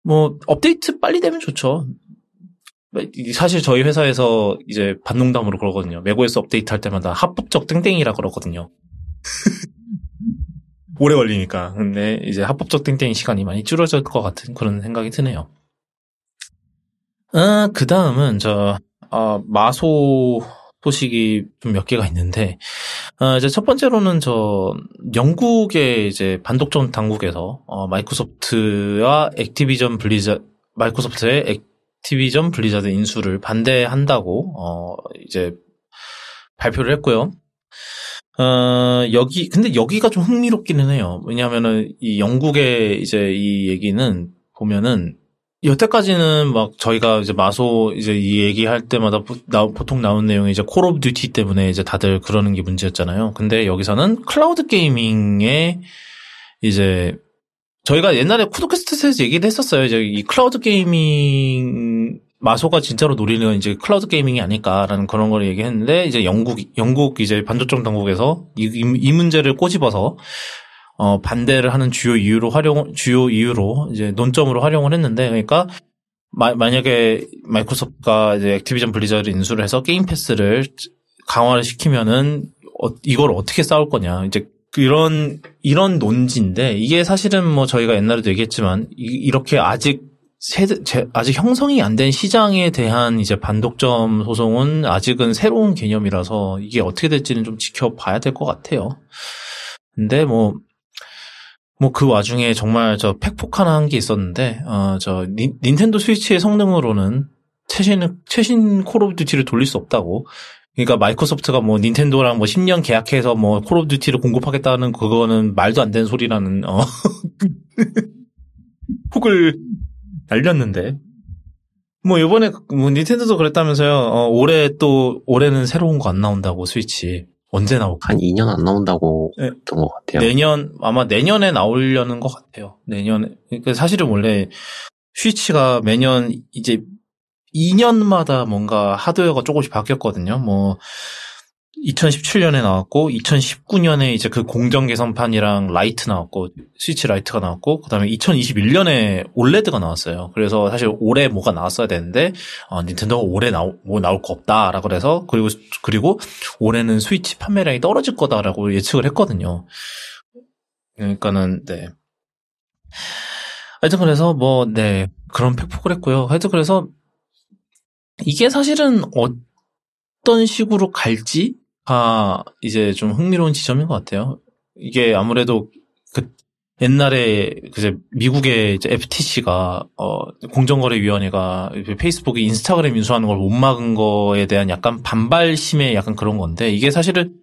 뭐 업데이트 빨리 되면 좋죠. 사실 저희 회사에서 이제 반농담으로 그러거든요. 맥OS 업데이트 할 때마다 합법적 땡땡이라 그러거든요. *laughs* 오래 걸리니까. 근데 이제 합법적 땡땡이 시간이 많이 줄어질 것 같은 그런 생각이 드네요. 아, 그 다음은 저, 아, 마소 소식이 좀 몇 개가 있는데, 어, 이제 첫 번째로는 저, 영국의 이제 반독점 당국에서, 어, 마이크로소프트와 액티비전 블리자, 마이크로소프트의 액티비전 블리자드 인수를 반대한다고, 어, 이제 발표를 했고요. 어, 여기, 근데 여기가 좀 흥미롭기는 해요. 왜냐하면은 이 영국의 이제 이 얘기는 보면은 여태까지는 막 저희가 이제 마소 이제 이 얘기할 때마다 나, 보통 나온 내용이 이제 콜 오브 듀티 때문에 이제 다들 그러는 게 문제였잖아요. 근데 여기서는 cloud gaming에 이제 저희가 옛날에 쿠드캐스트에서 얘기를 했었어요. 이제 이 cloud gaming 마소가 진짜로 노리는 이제 cloud gaming이 아닐까라는 그런 걸 얘기했는데 이제 영국 영국 이제 반독점 당국에서 이, 이 문제를 꼬집어서 어, 반대를 하는 주요 이유로 활용, 주요 이유로 이제 논점으로 활용을 했는데, 그러니까, 마, 만약에 마이크로소프트가 이제 액티비전 블리자드 인수를 해서 게임 패스를 강화를 시키면은, 어, 이걸 어떻게 싸울 거냐. 이제 이런, 이런 논지인데, 이게 사실은 뭐 저희가 옛날에도 얘기했지만, 이, 렇게 아직 세대, 제, 아직 형성이 안 된 시장에 대한 이제 반독점 소송은 아직은 새로운 개념이라서 이게 어떻게 될지는 좀 지켜봐야 될 것 같아요. 근데 뭐, 뭐 그 와중에 정말 저 팩폭 하나 한 게 있었는데 어 저 닌텐도 스위치의 성능으로는 최신 최신 콜 오브 듀티를 돌릴 수 없다고. 그러니까 마이크로소프트가 뭐 닌텐도랑 뭐 10년 계약해서 뭐 콜 오브 듀티를 공급하겠다는 그거는 말도 안 되는 소리라는 어 *laughs* 폭을 날렸는데 뭐 이번에 뭐 닌텐도도 그랬다면서요. 어 올해 또 올해는 새로운 거 안 나온다고 스위치. 언제 나올까? 한 2년 안 나온다고 네. 했던 것 같아요. 내년, 아마 내년에 나오려는 것 같아요. 내년에. 그러니까 사실은 원래 스위치가 매년 이제 2년마다 뭔가 하드웨어가 조금씩 바뀌었거든요. 뭐, 2017년에 나왔고 2019년에 이제 그 공정 개선판이랑 라이트 나왔고 스위치 라이트가 나왔고 그다음에 2021년에 OLED가 나왔어요. 그래서 사실 올해 뭐가 나왔어야 되는데 어, 닌텐도가 올해 나오, 뭐 나올 거 없다라고 그래서 그리고 그리고 올해는 스위치 판매량이 떨어질 거다라고 예측을 했거든요. 그러니까는 네. 하여튼 그래서 뭐 네 그런 팩폭을 했고요. 하여튼 그래서 이게 사실은 어떤 식으로 갈지 아, 이제 좀 흥미로운 지점인 것 같아요. 이게 아무래도 그 옛날에 그제 미국의 이제 FTC가 어 공정거래위원회가 페이스북이 인스타그램 인수하는 걸 못 막은 거에 대한 약간 반발심의 약간 그런 건데 이게 사실은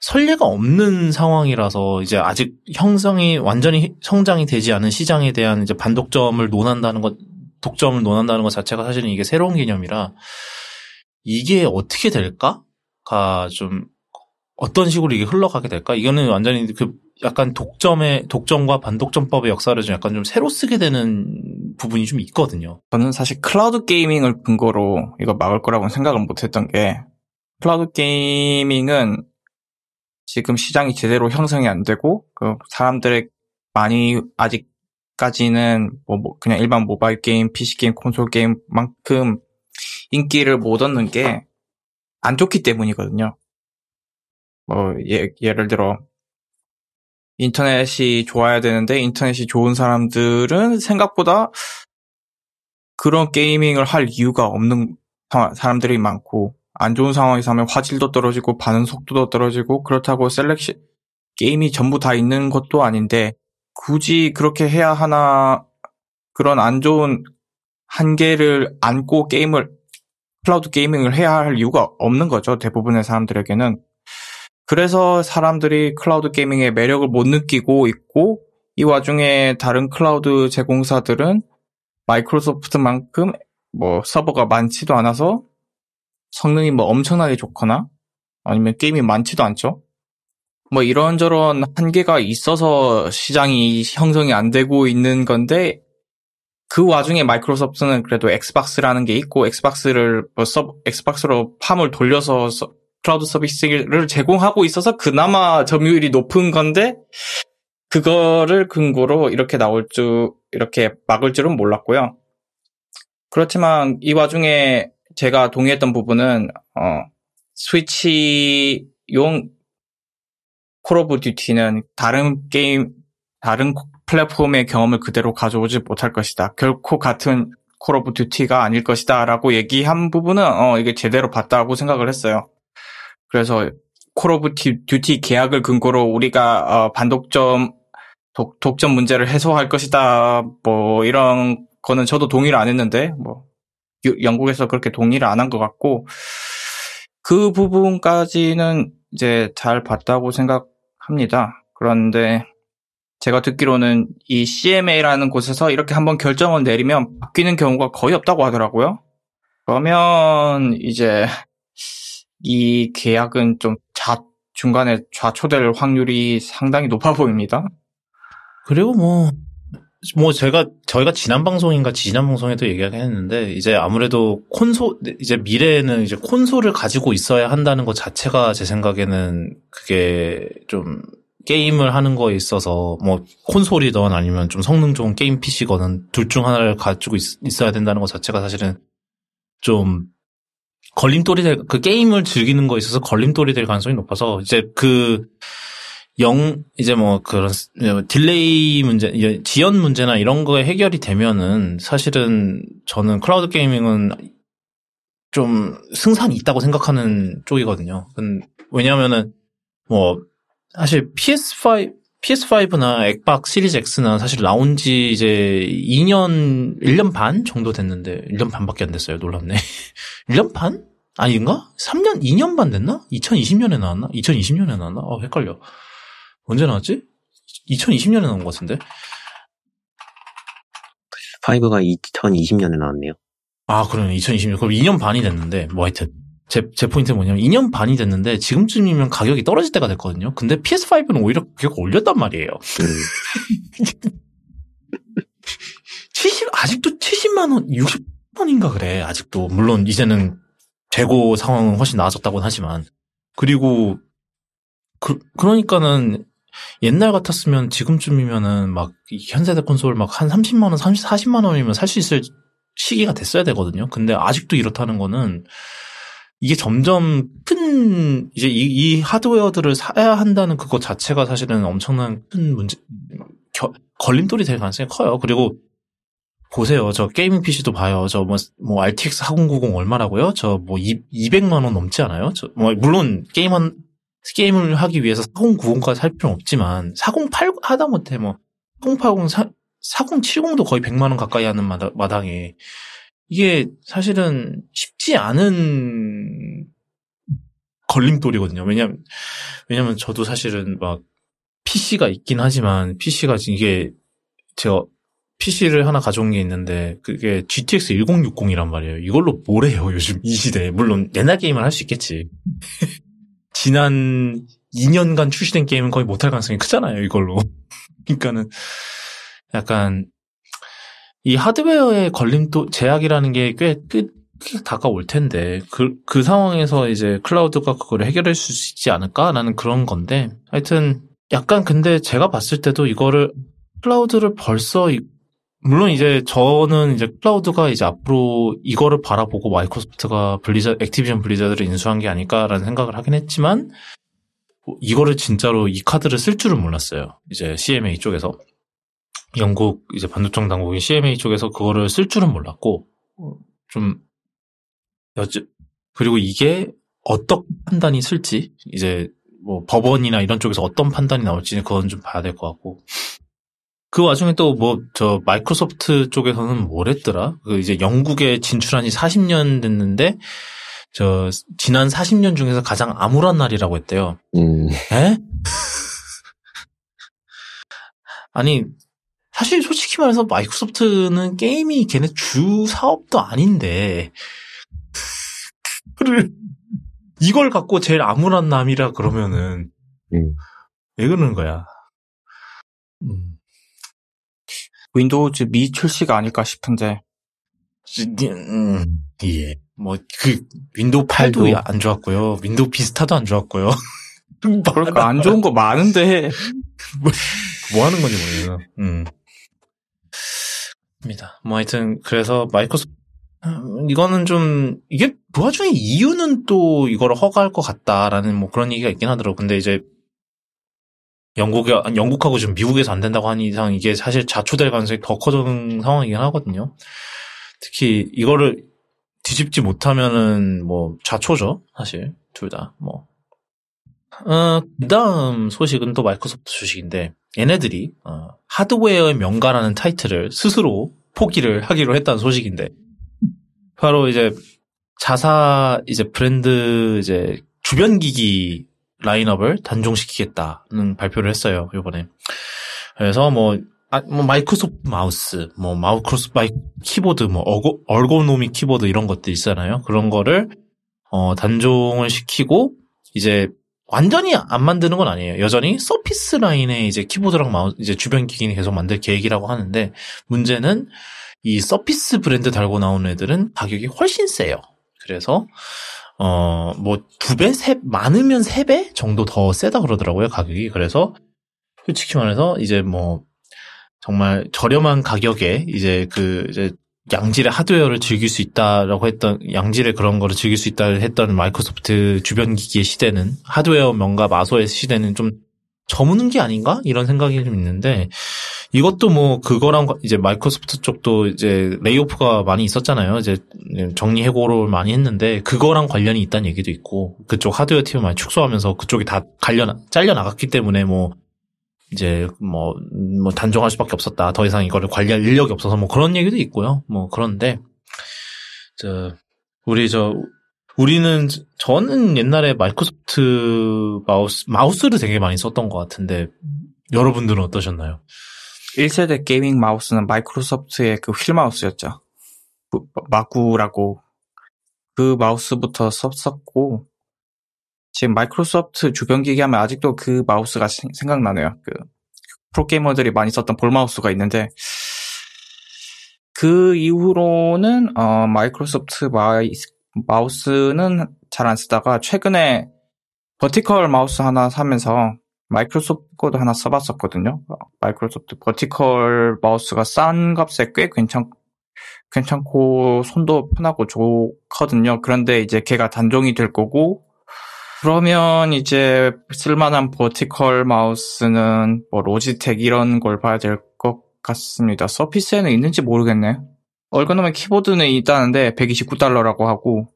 선례가 없는 상황이라서 이제 아직 형성이 완전히 성장이 되지 않은 시장에 대한 이제 반독점을 논한다는 것, 독점을 논한다는 것 자체가 사실은 이게 새로운 개념이라 이게 어떻게 될까가 좀 어떤 식으로 이게 흘러가게 될까? 이거는 완전히 그 약간 독점의 독점과 반독점법의 역사를 좀 약간 좀 새로 쓰게 되는 부분이 좀 있거든요. 저는 사실 클라우드 gaming을 근거로 이거 막을 거라고는 생각을 못 했던 게 클라우드 gaming은 지금 시장이 제대로 형성이 안 되고 그 사람들의 많이 아직까지는 뭐, 뭐 그냥 일반 모바일 게임, PC 게임, 콘솔 게임만큼 인기를 못 얻는 게 안 좋기 때문이거든요. 뭐 예, 예를 들어 인터넷이 좋아야 되는데 인터넷이 좋은 사람들은 생각보다 그런 gaming을 할 이유가 없는 사람들이 많고 안 좋은 상황에서 하면 화질도 떨어지고 반응 속도도 떨어지고 그렇다고 selection 게임이 전부 다 있는 것도 아닌데 굳이 그렇게 해야 하나 그런 안 좋은 한계를 안고 게임을 클라우드 gaming을 해야 할 이유가 없는 거죠. 대부분의 사람들에게는. 그래서 사람들이 클라우드 gaming의 매력을 못 느끼고 있고 이 와중에 다른 클라우드 제공사들은 마이크로소프트만큼 뭐 서버가 많지도 않아서 성능이 뭐 엄청나게 좋거나 아니면 게임이 많지도 않죠. 뭐 이런저런 한계가 있어서 시장이 형성이 안 되고 있는 건데 그 와중에 마이크로소프트는 그래도 엑스박스라는 게 있고 엑스박스를 뭐 서, 엑스박스로 farm을 돌려서 서, 클라우드 서비스를 제공하고 있어서 그나마 점유율이 높은 건데 그거를 근거로 이렇게 나올 줄 이렇게 막을 줄은 몰랐고요. 그렇지만 이 와중에 제가 동의했던 부분은 어, 스위치용 콜 오브 듀티는 다른 게임 다른 플랫폼의 경험을 그대로 가져오지 못할 것이다. 결코 같은 콜 오브 듀티가 아닐 것이다. 라고 얘기한 부분은, 어, 이게 제대로 봤다고 생각을 했어요. 그래서 콜 오브 듀티 계약을 근거로 우리가, 어, 반독점, 독, 독점 문제를 해소할 것이다. 뭐, 이런 거는 저도 동의를 안 했는데, 뭐, 영국에서 그렇게 동의를 안 한 것 같고, 그 부분까지는 이제 잘 봤다고 생각합니다. 그런데, 제가 듣기로는 이 CMA라는 곳에서 이렇게 한번 결정을 내리면 바뀌는 경우가 거의 없다고 하더라고요. 그러면 이제 이 계약은 좀 좌, 중간에 좌초될 확률이 상당히 높아 보입니다. 그리고 뭐, 뭐 제가, 저희가 지난 방송인가 지난 방송에도 얘기하긴 했는데, 이제 아무래도 콘솔, 이제 미래에는 이제 콘솔을 가지고 있어야 한다는 것 자체가 제 생각에는 그게 좀 게임을 하는 거에 있어서 뭐 콘솔이든 아니면 좀 성능 좋은 게임 PC거든 둘 중 하나를 가지고 있, 어야 된다는 것 자체가 사실은 좀 걸림돌이 될, 그 게임을 즐기는 거에 있어서 걸림돌이 될 가능성이 높아서 이제 그 영, 이제 뭐 그런 delay 문제, 지연 문제나 이런 거에 해결이 되면은 사실은 저는 클라우드 gaming은 좀 승산이 있다고 생각하는 쪽이거든요. 왜냐하면은 뭐 사실 PS5 PS5나 엑박 시리즈 X는 사실 나온 지 이제 2년, 1년 반 정도 됐는데, 1년 반밖에 안 됐어요. 놀랍네. *laughs* 1년 반? 아닌가? 3년, 2년 반 됐나? 2020년에 나왔나? 2020년에 나왔나? 어, 헷갈려. 언제 나왔지? 2020년에 나온 것 같은데? 5가 2020년에 나왔네요. 아, 그러네. 2020년. 그럼 2년 반이 됐는데, 뭐 하여튼. 제, 제 포인트는 뭐냐면 2년 반이 됐는데 지금쯤이면 가격이 떨어질 때가 됐거든요. 근데 PS5는 오히려 가격 올렸단 말이에요. 음. *laughs* 70, 아직도 70만원, 60만원인가 그래. 아직도. 물론 이제는 재고 상황은 훨씬 나아졌다고는 하지만. 그리고, 그, 그러니까는 옛날 같았으면 지금쯤이면은 막 현세대 콘솔 막 한 30만원, 30, 40만원이면 살 수 있을 시기가 됐어야 되거든요. 근데 아직도 이렇다는 거는 이게 점점 큰 이제 이, 이, 하드웨어들을 사야 한다는 그것 자체가 사실은 엄청난 큰 문제 겨, 걸림돌이 될 가능성이 커요. 그리고 보세요. 저 게이밍 PC도 봐요. 저 뭐 뭐 RTX 4090 얼마라고요? 저 뭐 200만 원 넘지 않아요? 저 뭐 물론 게임한 게임을 하기 위해서 4090까지 살 필요는 없지만 4080 하다못해 뭐 4080 4070도 거의 100만 원 가까이 하는 마당에 이게 사실은 쉽지 않은 걸림돌이거든요. 왜냐면, 왜냐면 저도 사실은 막 PC가 있긴 하지만 PC가 이게 제가 PC를 하나 가져온 게 있는데 그게 GTX 1060이란 말이에요. 이걸로 뭘 해요, 요즘 이 시대에. 물론 옛날 게임을 할 수 있겠지. *laughs* 지난 2년간 출시된 게임은 거의 못할 가능성이 크잖아요, 이걸로. *laughs* 그러니까는 약간 이 하드웨어의 걸림돌 제약이라는 게꽤꽤 다가올 텐데 그, 그 상황에서 이제 클라우드가 그걸 해결할 수 있지 않을까라는 그런 건데 하여튼 약간 근데 제가 봤을 때도 이거를 클라우드를 벌써 물론 이제 저는 이제 클라우드가 이제 앞으로 이거를 바라보고 마이크로소프트가 블리자 액티비전 블리자드를 인수한 게 아닐까라는 생각을 하긴 했지만 이거를 진짜로 이 카드를 쓸 줄은 몰랐어요. 이제 CMA 쪽에서 영국 이제 반도청 당국인 CMA 쪽에서 그거를 쓸 줄은 몰랐고 좀 여쭤 그리고 이게 어떤 판단이 쓸지 이제 뭐 법원이나 이런 쪽에서 어떤 판단이 나올지는 그건 좀 봐야 될 것 같고 그 와중에 또 뭐 저 마이크로소프트 쪽에서는 뭐랬더라 그 이제 영국에 진출한 지 40년 됐는데 저 지난 40년 중에서 가장 암울한 날이라고 했대요. 음, 에? *laughs* 아니 사실 솔직히 말해서 마이크로소프트는 게임이 걔네 주 사업도 아닌데 이걸 갖고 제일 암울한 남이라 그러면은 음. 왜 그러는 거야? 음, 윈도우즈 미 출시가 아닐까 싶은데 음, 예. 뭐 그 윈도우 8도 8도. 안 좋았고요. 윈도우 비스타도 안 좋았고요. *laughs* 그러니까 안 좋은 거 많은데 뭐 하는 건지 모르겠어요. 음. 입니다. 뭐 하여튼 그래서 마이크로소프트 음, 이거는 좀 이게 그 와중에 이유는 또 이걸 허가할 것 같다라는 뭐 그런 얘기가 있긴 하더라고. 근데 이제 영국에 영국하고 지금 미국에서 안 된다고 하는 이상 이게 사실 자초될 가능성이 더 커지는 상황이긴 하거든요. 특히 이거를 뒤집지 못하면은 뭐 자초죠, 사실 둘 다. 뭐 어, 그 다음 소식은 또 마이크로소프트 소식인데, 얘네들이, 어, 하드웨어의 명가라는 타이틀을 스스로 포기를 하기로 했다는 소식인데, 바로 이제, 자사, 이제 브랜드, 이제, 주변 기기 라인업을 단종시키겠다는 발표를 했어요, 요번에. 그래서 뭐, 아, 뭐 마이크로소프트 마우스, 뭐 마우크로스 마이 키보드, 뭐 ergo, ergonomic 키보드 이런 것들 있잖아요. 그런 거를 어, 단종을 시키고 이제 완전히 안 만드는 건 아니에요. 여전히 서피스 라인의 이제 키보드랑 마우스, 이제 주변 기기는 계속 만들 계획이라고 하는데, 문제는 이 서피스 브랜드 달고 나오는 애들은 가격이 훨씬 세요. 그래서, 어, 뭐, 두 배, 세, 많으면 세 배 정도 더 세다 그러더라고요, 가격이. 그래서, 솔직히 말해서, 이제 뭐, 정말 저렴한 가격에, 이제 그, 이제, 양질의 하드웨어를 즐길 수 있다라고 했던 양질의 그런 거를 즐길 수 있다 했던 마이크로소프트 주변 기기의 시대는 하드웨어 명가 마소의 시대는 좀 저무는 게 아닌가? 이런 생각이 좀 있는데 이것도 뭐 그거랑 이제 마이크로소프트 쪽도 이제 레이오프가 많이 있었잖아요. 이제 정리 해고를 많이 했는데 그거랑 관련이 있다는 얘기도 있고 그쪽 하드웨어 팀을 많이 축소하면서 그쪽이 다 갈려 잘려 나갔기 때문에 뭐 이제 뭐, 뭐 단종할 수밖에 없었다. 더 이상 이거를 관리할 인력이 없어서 뭐 그런 얘기도 있고요. 뭐 그런데 저 우리 저 우리는 저는 옛날에 마이크로소프트 마우스 마우스를 되게 많이 썼던 것 같은데 여러분들은 어떠셨나요? 1세대 gaming 마우스는 마이크로소프트의 그 휠 마우스였죠. 그 마구라고 그 마우스부터 썼었고 지금 마이크로소프트 주변 기기 하면 아직도 그 마우스가 생- 생각나네요. 그 프로게이머들이 많이 썼던 볼 마우스가 있는데 그 이후로는 어, 마이크로소프트 마이, 마우스는 잘 안 쓰다가 최근에 vertical 마우스 하나 사면서 마이크로소프트 거도 하나 써봤었거든요. 마이크로소프트 vertical 마우스가 싼 값에 꽤 괜찮 괜찮고 손도 편하고 좋거든요. 그런데 이제 걔가 단종이 될 거고 그러면 이제 쓸만한 vertical 마우스는 뭐 로지텍 이런 걸 봐야 될 것 같습니다. 서피스에는 있는지 모르겠네. 얼거노믹 키보드는 있다는데 129달러라고 하고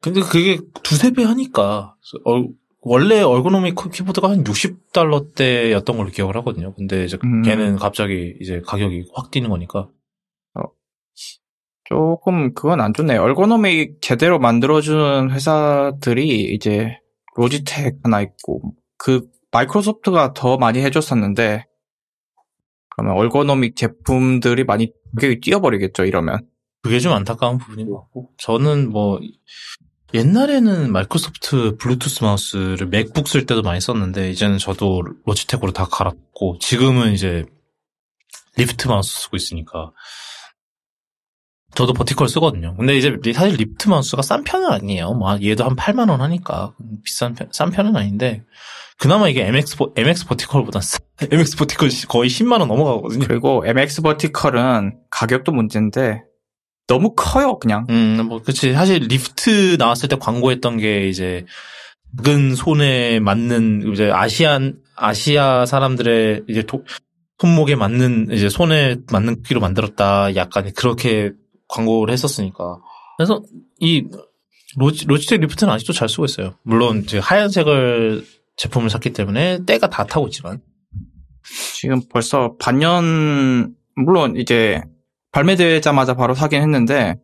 근데 그게 두세 배 하니까 어, 원래 얼고노믹 키보드가 한 60달러대였던 걸로 기억을 하거든요. 근데 이제 음. 걔는 갑자기 이제 가격이 확 뛰는 거니까 조금 그건 안 좋네. 얼거노믹 제대로 만들어주는 회사들이 이제 로지텍 하나 있고 그 마이크로소프트가 더 많이 해줬었는데 그러면 ergonomic 제품들이 많이 가격이 뛰어버리겠죠 이러면. 그게 좀 안타까운 부분인 것 같고 저는 뭐 옛날에는 마이크로소프트 블루투스 마우스를 맥북 쓸 때도 많이 썼는데 이제는 저도 로지텍으로 다 갈았고 지금은 이제 리프트 마우스 쓰고 있으니까 저도 vertical 쓰거든요. 근데 이제 리- 사실 리프트 마우스가 싼 편은 아니에요. 뭐 얘도 한 8만 원 하니까 비싼 편, 싼 편은 아닌데 그나마 이게 MX 버- MX 버티컬보다 싸. *laughs* MX Vertical 거의 10만 원 넘어가거든요. 그리고 MX 버티컬은 가격도 문제인데 너무 커요 그냥. 음, 뭐, 그치. 사실 리프트 나왔을 때 광고했던 게 이제 작은 손에 맞는 이제 Asian 아시아 사람들의 이제 도, 손목에 맞는 이제 손에 맞는 크기로 만들었다. 약간 그렇게 광고를 했었으니까. 그래서 이 로지, 로지텍 리프트는 아직도 잘 쓰고 있어요. 물론 이제 하얀색을 제품을 샀기 때문에 때가 다 타고 있지만. 지금 벌써 반년, 물론 이제 발매되자마자 바로 사긴 했는데,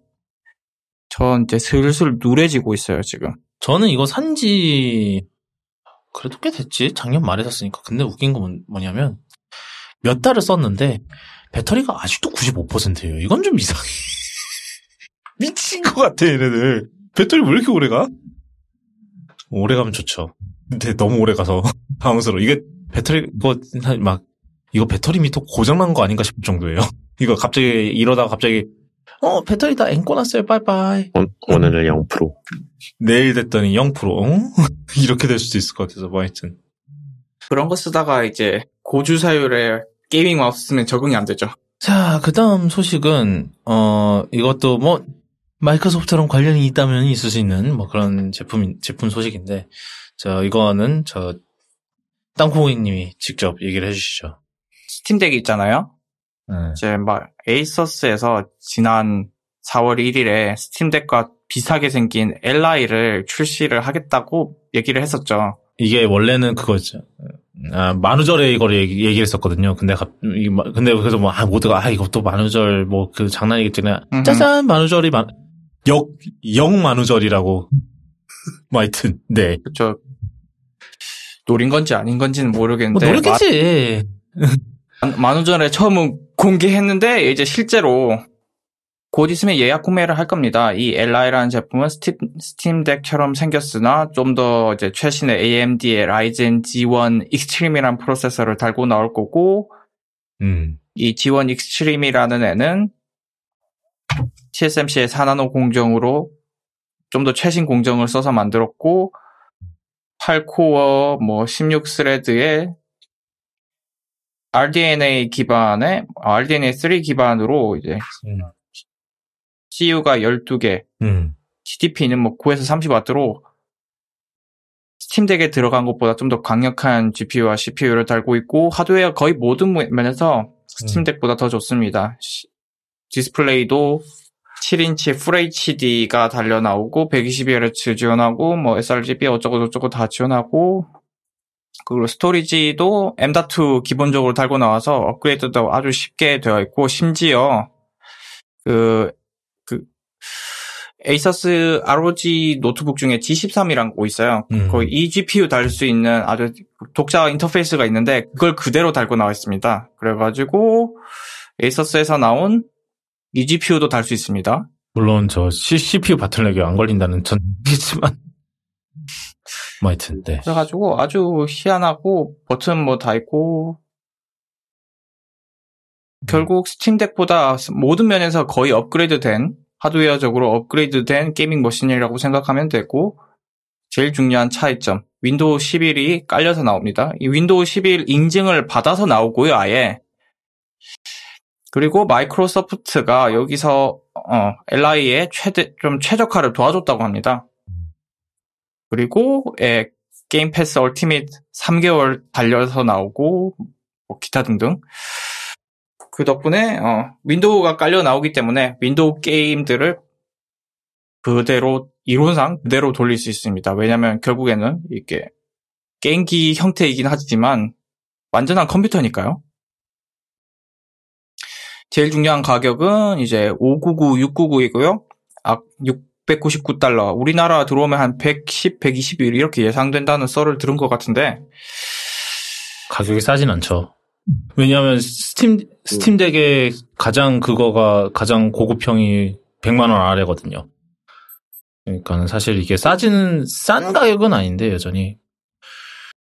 전 이제 슬슬 누래지고 있어요, 지금. 저는 이거 산 지 그래도 꽤 됐지. 작년 말에 샀으니까. 근데 웃긴 건 뭐냐면 몇 달을 썼는데 배터리가 아직도 95%예요. 이건 좀 이상해. 미친 것 같아, 얘네들. 배터리 왜 이렇게 오래 가? 오래 가면 좋죠. 근데 너무 오래 가서 *laughs* 당황스러워. 이게 배터리 이거 막 이거 배터리 미터 고장 난 거 아닌가 싶을 정도예요. *laughs* 이거 갑자기 이러다가 갑자기 어 배터리 다 앵꼬 났어요. 빠이빠이. 오, 오늘은 0%. 내일 됐더니 0%. 어? *laughs* 이렇게 될 수도 있을 것 같아서 뭐 하여튼. 그런 거 쓰다가 이제 고주사율에 gaming 마우스 쓰면 적응이 안 되죠. 자, 그 다음 소식은, 어, 이것도 뭐, 마이크로소프트랑 관련이 있다면 있을 수 있는 뭐 그런 제품, 제품 소식인데, 저, 이거는 저, 땅콩이님이 직접 얘기를 해주시죠. 스팀덱 있잖아요. 네. 이제 막 에이서스에서 지난 4월 1일에 스팀덱과 비슷하게 생긴 Ally를 출시를 하겠다고 얘기를 했었죠. 이게 원래는 그거죠. 아, 만우절에 이거를 얘기, 얘기를 했었거든요. 근데, 갑, 근데 그래서 뭐, 아, 모두가, 아, 이것도 만우절, 뭐, 그 장난이겠지. 그냥. 짜잔, 만우절이 만, 역, 영 만우절이라고. 뭐 하여튼, 네. 그쵸. 노린 건지 아닌 건지는 뭐, 모르겠는데. 노력했지. 만, 만우절에 처음 공개했는데, 이제 실제로 곧 있으면 예약 구매를 할 겁니다. 이 Ally라는 제품은 스팀, 스팀덱처럼 생겼으나 좀 더 이제 최신의 AMD의 Ryzen Z1 Extreme이라는 프로세서를 달고 나올 거고, 음. 이 Z1 Extreme이라는 애는 TSMC의 4나노 공정으로 좀 더 최신 공정을 써서 만들었고 8코어 뭐 16스레드의 RDNA 기반의 RDNA 3 기반으로 이제 음. CU가 12개, 음. TDP는 뭐 9에서 30W로 스팀덱에 들어간 것보다 좀 더 강력한 GPU와 CPU를 달고 있고 하드웨어 거의 모든 면에서 스팀덱보다 더 좋습니다. 시- 디스플레이도 7인치 FHD가 달려 나오고 120Hz 지원하고 뭐 sRGB 어쩌고 저쩌고 다 지원하고 그리고 storage도 M.2 기본적으로 달고 나와서 업그레이드도 아주 쉽게 되어 있고 심지어 그, 그, 에이서스 ROG 노트북 중에 Z13이라는 거 있어요. 음. 거의 eGPU 달 수 있는 아주 독자 인터페이스가 있는데 그걸 그대로 달고 나와 있습니다. 그래가지고 에이서스에서 나온 eGPU도 달 수 있습니다. 물론 저 CPU bottleneck이 안 걸린다는 전 있지만 뭐 하여튼 네. 그래가지고 아주 희한하고 버튼 뭐 다 있고 결국 스팀덱보다 모든 면에서 거의 업그레이드된 하드웨어적으로 업그레이드된 gaming 머신이라고 생각하면 되고 제일 중요한 차이점 윈도우 11이 깔려서 나옵니다. 이 윈도우 11 인증을 받아서 나오고요, 아예. 그리고 마이크로소프트가 여기서 어, Ally의 최대 좀 최적화를 도와줬다고 합니다. 그리고 예, Game Pass Ultimate 3개월 달려서 나오고 뭐 기타 등등. 그 덕분에 어, 윈도우가 깔려 나오기 때문에 윈도우 게임들을 그대로 이론상 그대로 돌릴 수 있습니다. 왜냐하면 결국에는 이게 게임기 형태이긴 하지만 완전한 컴퓨터니까요. 제일 중요한 가격은 이제 599, 699이고요. 아, 699달러. 우리나라 들어오면 한 110, 120일 이렇게 예상된다는 썰을 들은 것 같은데 가격이 싸진 않죠. 왜냐하면 스팀 스팀덱의 가장 그거가 가장 고급형이 100만 원 아래거든요. 그러니까 사실 이게 싸지는 싼 가격은 아닌데 여전히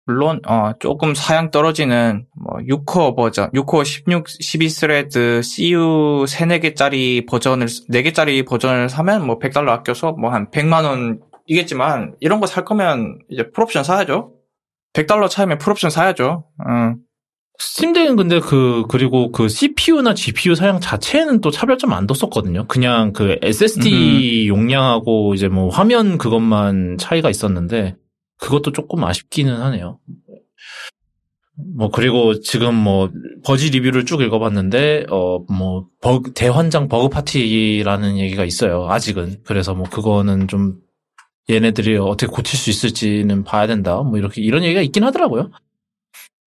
물론 어, 조금 사양 떨어지는 뭐 6코어 버전, 6코어 16, 12스레드 CU 3, 4개짜리 버전을 4개짜리 버전을 사면 뭐 100달러 아껴서 뭐 한 100만 원이겠지만 이런 거 살 거면 이제 풀옵션 사야죠. 100달러 차이면 풀옵션 사야죠. 음. 스팀덱은 근데 그 그리고 그 CPU나 GPU 사양 자체는 또 차별점 안 뒀었거든요. 그냥 그 SSD 용량하고 이제 뭐 화면 그것만 차이가 있었는데 그것도 조금 아쉽기는 하네요. 뭐 그리고 지금 뭐 버지 리뷰를 쭉 읽어봤는데 어뭐 대환장 버그 파티라는 얘기가 있어요. 아직은 그래서 뭐 그거는 좀 얘네들이 어떻게 고칠 수 있을지는 봐야 된다. 뭐 이렇게 이런 얘기가 있긴 하더라고요.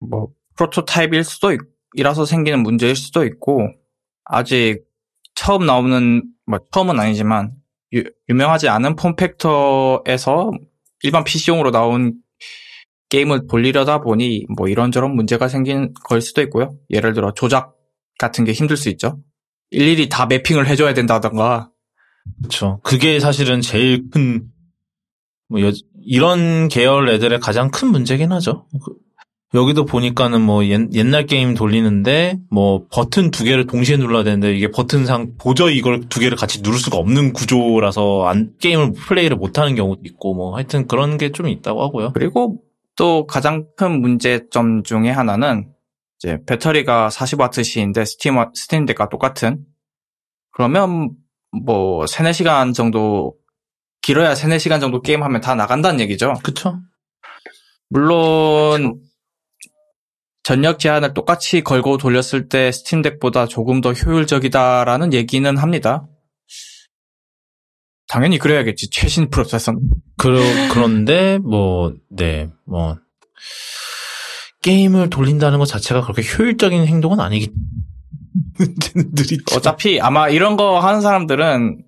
뭐 프로토타입일 수도 있, 이라서 생기는 문제일 수도 있고 아직 처음 나오는 뭐 처음은 아니지만 유, 유명하지 않은 폼 팩터에서 일반 PC용으로 나온 게임을 돌리려다 보니 뭐 이런저런 문제가 생긴 걸 수도 있고요. 예를 들어 조작 같은 게 힘들 수 있죠. 일일이 다 매핑을 해줘야 된다던가. 그렇죠. 그게 사실은 제일 큰, 뭐, 여, 이런 계열 애들의 가장 큰 문제긴 하죠. 그, 여기도 보니까는 뭐 옛, 옛날 게임 돌리는데 뭐 버튼 두 개를 동시에 눌러야 되는데 이게 버튼상 도저히 이걸 두 개를 같이 누를 수가 없는 구조라서 안, 게임을 플레이를 못하는 경우도 있고 뭐 하여튼 그런 게 좀 있다고 하고요. 그리고 또 가장 큰 문제점 중에 하나는 이제 배터리가 40W시인데 스팀, 스팀 덱과 똑같은 그러면 뭐 3, 4시간 정도 길어야 3, 4시간 정도 게임하면 다 나간다는 얘기죠. 그쵸? 물론 전력 제한을 똑같이 걸고 돌렸을 때 스팀덱보다 조금 더 효율적이다라는 얘기는 합니다. 당연히 그래야겠지. 최신 프로세서는. 그러, 그런데, 뭐, 네, 뭐, 게임을 돌린다는 것 자체가 그렇게 효율적인 행동은 아니기. 어차피 아마 이런 거 하는 사람들은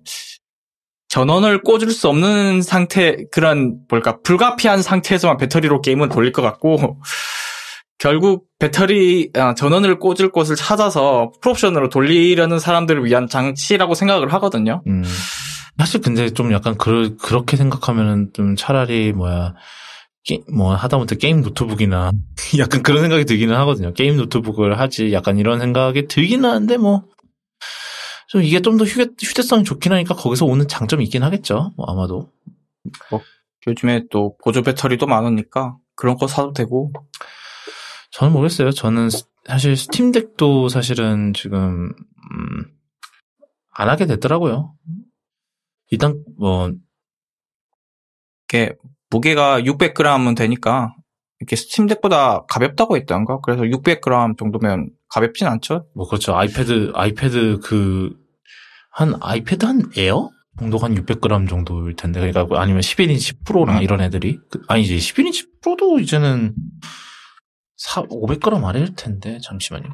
전원을 꽂을 수 없는 상태, 그런, 뭘까, 불가피한 상태에서만 배터리로 게임을 돌릴 것 같고, 결국 배터리, 아, 전원을 꽂을 곳을 찾아서 풀옵션으로 돌리려는 사람들을 위한 장치라고 생각을 하거든요. 음. 사실 근데 좀 약간 그, 그렇게 생각하면은 좀 차라리 뭐야, 게, 뭐 하다못해 게임 노트북이나 *laughs* 약간 그런 생각이 들기는 하거든요. 게임 노트북을 하지 약간 이런 생각이 들기는 하는데 뭐, 좀 이게 좀 더 휴대성이 좋긴 하니까 거기서 오는 장점이 있긴 하겠죠. 뭐 아마도. 뭐 요즘에 또 보조 배터리도 많으니까 그런 거 사도 되고. 저는 모르겠어요. 저는 사실 스팀덱도 사실은 지금 음, 안 하게 됐더라고요. 일단 뭐 이게 무게가 600g은 되니까 이렇게 스팀덱보다 가볍다고 했던가? 그래서 600g 정도면 가볍진 않죠? 뭐 그렇죠. 아이패드 아이패드 그 한 아이패드 한 에어 정도가 한 600g 정도일 텐데 그러니까 아니면 11인치 프로나 음. 이런 애들이 그, 아니지 11인치 프로도 이제는 4, 500g 아래일 텐데 잠시만요.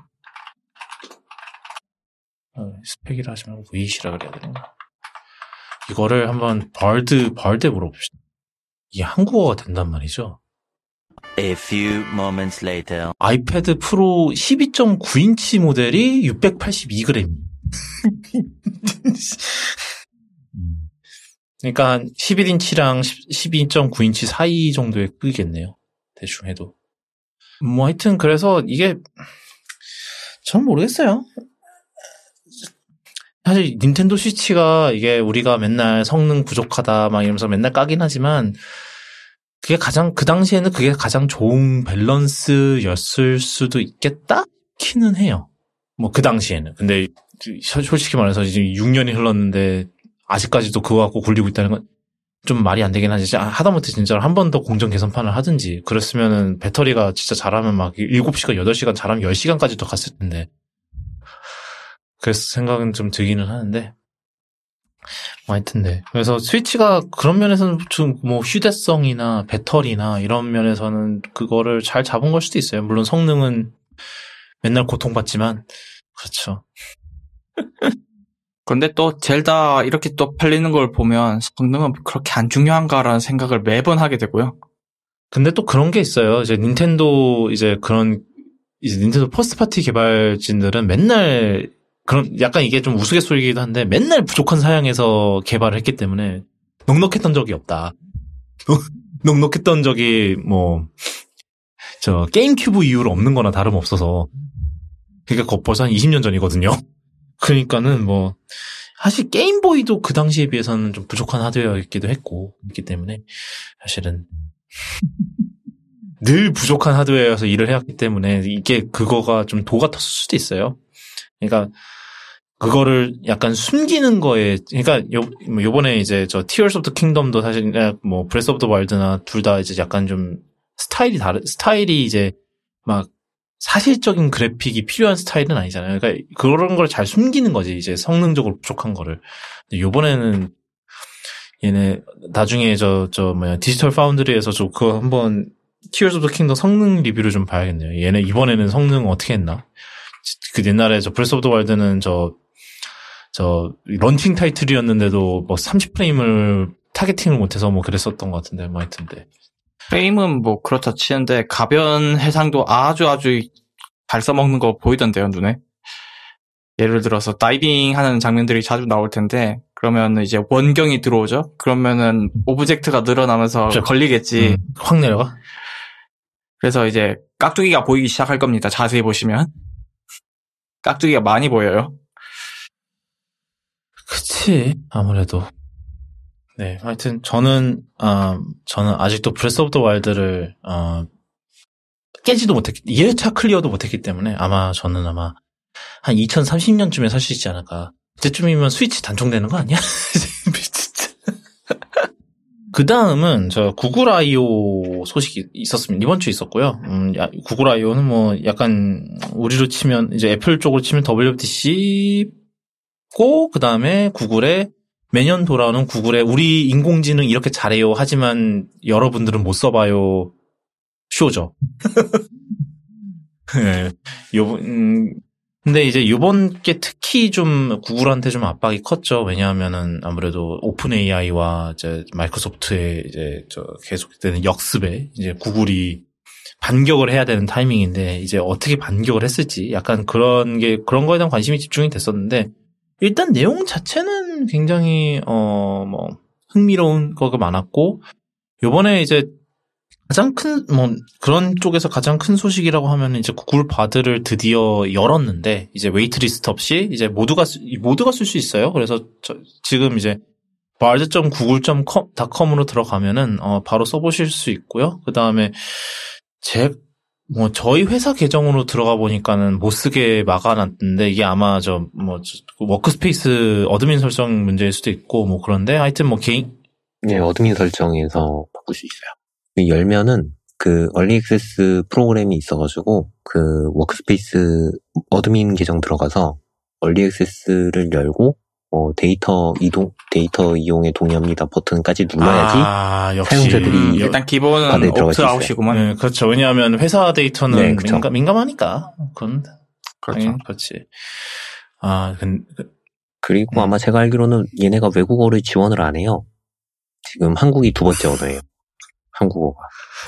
어, 스펙이라 하시면 V시라 그래야 되나? 이거를 한번 벌드 벌드에 물어봅시다. 이게 한국어가 된단 말이죠. A few moments later. 아이패드 프로 12.9인치 모델이 682g. *laughs* 그러니까 한 11인치랑 12.9인치 사이 정도의 크기겠네요. 대충 해도. 뭐 하여튼 그래서 이게 전 모르겠어요. 사실 닌텐도 스위치가 이게 우리가 맨날 성능 부족하다 막 이러면서 맨날 까긴 하지만 그게 가장 그 당시에는 그게 가장 좋은 밸런스였을 수도 있겠다 키는 해요. 뭐 그 당시에는. 근데 솔직히 말해서 지금 6년이 흘렀는데 아직까지도 그거 갖고 굴리고 있다는 건 좀 말이 안 되긴 하지. 하다못해 진짜로 한번 더 공정 개선판을 하든지 그랬으면은 배터리가 진짜 잘하면 막 7시간, 8시간 잘하면 10시간까지 더 갔을 텐데. 그래서 생각은 좀 들기는 하는데. 뭐 하여튼 네. 그래서 스위치가 그런 면에서는 좀 뭐 휴대성이나 배터리나 이런 면에서는 그거를 잘 잡은 걸 수도 있어요. 물론 성능은 맨날 고통받지만 그렇죠. *laughs* 근데 또 젤다 이렇게 또 팔리는 걸 보면 성능은 그렇게 안 중요한가라는 생각을 매번 하게 되고요. 근데 또 그런 게 있어요. 이제 닌텐도 이제 그런 이제 닌텐도 first party 개발진들은 맨날 그런 약간 이게 좀 우스갯소리이기도 한데 맨날 부족한 사양에서 개발을 했기 때문에 넉넉했던 적이 없다. *laughs* 넉넉했던 적이 뭐 저 게임 큐브 이후로 없는 거나 다름없어서 그러니까 벌써 한 20년 전이거든요. 그러니까는 뭐 사실 게임보이도 그 당시에 비해서는 좀 부족한 하드웨어였기도 했고 있기 때문에 사실은 늘 부족한 하드웨어여서 일을 해왔기 때문에 이게 그거가 좀도 같았을 수도 있어요. 그러니까 그거를 약간 숨기는 거에 그러니까 요뭐 요번에 이제 저 of the Kingdom도 사실 뭐 Breath of the Wild나 둘 다 이제 약간 좀 스타일이 다른 스타일이 이제 막 사실적인 그래픽이 필요한 스타일은 아니잖아요. 그러니까 그런 걸 잘 숨기는 거지 이제 성능적으로 부족한 거를. 요번에는 얘네 나중에 저저 뭐야 Digital Foundry에서 저 그거 한번 of the Kingdom 성능 리뷰를 좀 봐야겠네요. 얘네 이번에는 성능 어떻게 했나? 그 옛날에 저 Breath of the Wild는 저 저 launching title이었는데도 뭐 30프레임을 targeting을 못해서 뭐 그랬었던 것 같은데 뭐 하여튼데 프레임은 뭐 그렇다 치는데 가변 해상도 아주 아주 잘 써먹는 거 보이던데요 눈에. 예를 들어서 다이빙 하는 장면들이 자주 나올 텐데 그러면 이제 원경이 들어오죠. 그러면은 object가 늘어나면서 그렇죠. 걸리겠지. 음, 확 내려가? 그래서 이제 깍두기가 보이기 시작할 겁니다. 자세히 보시면 깍두기가 많이 보여요. 그치 아무래도 네 하여튼 저는 아 저는 아직도 Breath of the Wild를 어 깨지도 못했기 1회차 클리어도 못했기 때문에 아마 저는 아마 한 2030년쯤에 살 수 있지 않을까 그때쯤이면 스위치 단종되는 거 아니야? *laughs* 진짜 그 다음은 저 구글 I.O. 소식이 있었습니다. 이번 주에 있었고요. 음, 야, 구글 I.O.는 뭐 약간 우리로 치면 이제 애플 쪽으로 치면 WWDC 고 그 다음에 구글에 매년 돌아오는 구글의 우리 인공지능 이렇게 잘해요. 하지만 여러분들은 못 써봐요. 쇼죠. 네. *laughs* 요번 음, 근데 이제 요번 게 특히 좀 구글한테 좀 압박이 컸죠. 왜냐하면은 아무래도 오픈 AI와 이제 마이크로소프트의 이제 저 계속되는 역습에 이제 구글이 반격을 해야 되는 타이밍인데 이제 어떻게 반격을 했을지 약간 그런 게 그런 거에 대한 관심이 집중이 됐었는데 일단 내용 자체는 굉장히 어 뭐 흥미로운 거가 많았고 요번에 이제 가장 큰 뭐 그런 쪽에서 가장 큰 소식이라고 하면 이제 구글 바드를 드디어 열었는데 이제 waitlist 없이 이제 모두가 쓰- 모두가 쓸 수 있어요. 그래서 저- 지금 이제 bard.google.com으로 들어가면은 어 바로 써보실 수 있고요. 그 다음에 제 뭐 저희 회사 계정으로 들어가 보니까는 못 쓰게 막아놨는데 이게 아마 저 뭐 Workspace admin 설정 문제일 수도 있고 뭐 그런데 하여튼 뭐 개인 네, admin 설정에서 바꿀 수 있어요. 그 열면은 그 early access 프로그램이 있어가지고 그 Workspace admin 계정 들어가서 early access를 열고 어, 데이터 이동 데이터 이용에 동의합니다 버튼까지 눌러야지 아, 역시 사용자들이 여- 일단 기본은. opt-out이구만. 네, 그렇죠. 왜냐하면 회사 데이터는 네, 그쵸. 민감, 민감 하니까. 그건 그렇죠. 당연히 그렇지. 아, 근, 그- 그리고 음. 아마 제가 알기로는 얘네가 외국어를 지원을 안 해요. 지금 한국이 두 번째 언어예요. 한국어가.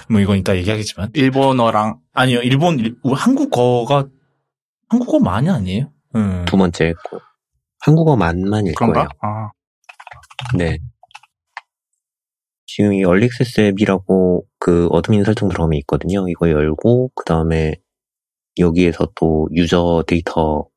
뭐 이건 이따 얘기하겠지만. 일본어랑 아니요, 일본, 일- 한국어가, 한국어만이 아니에요? 음. 두 번째고 한국어만만일 그런가? 거예요. 아, 네. 지금 이 early access 앱이라고 그 admin 설정 들어가면 있거든요. 이거 열고 그 다음에 여기에서 또 user 데이터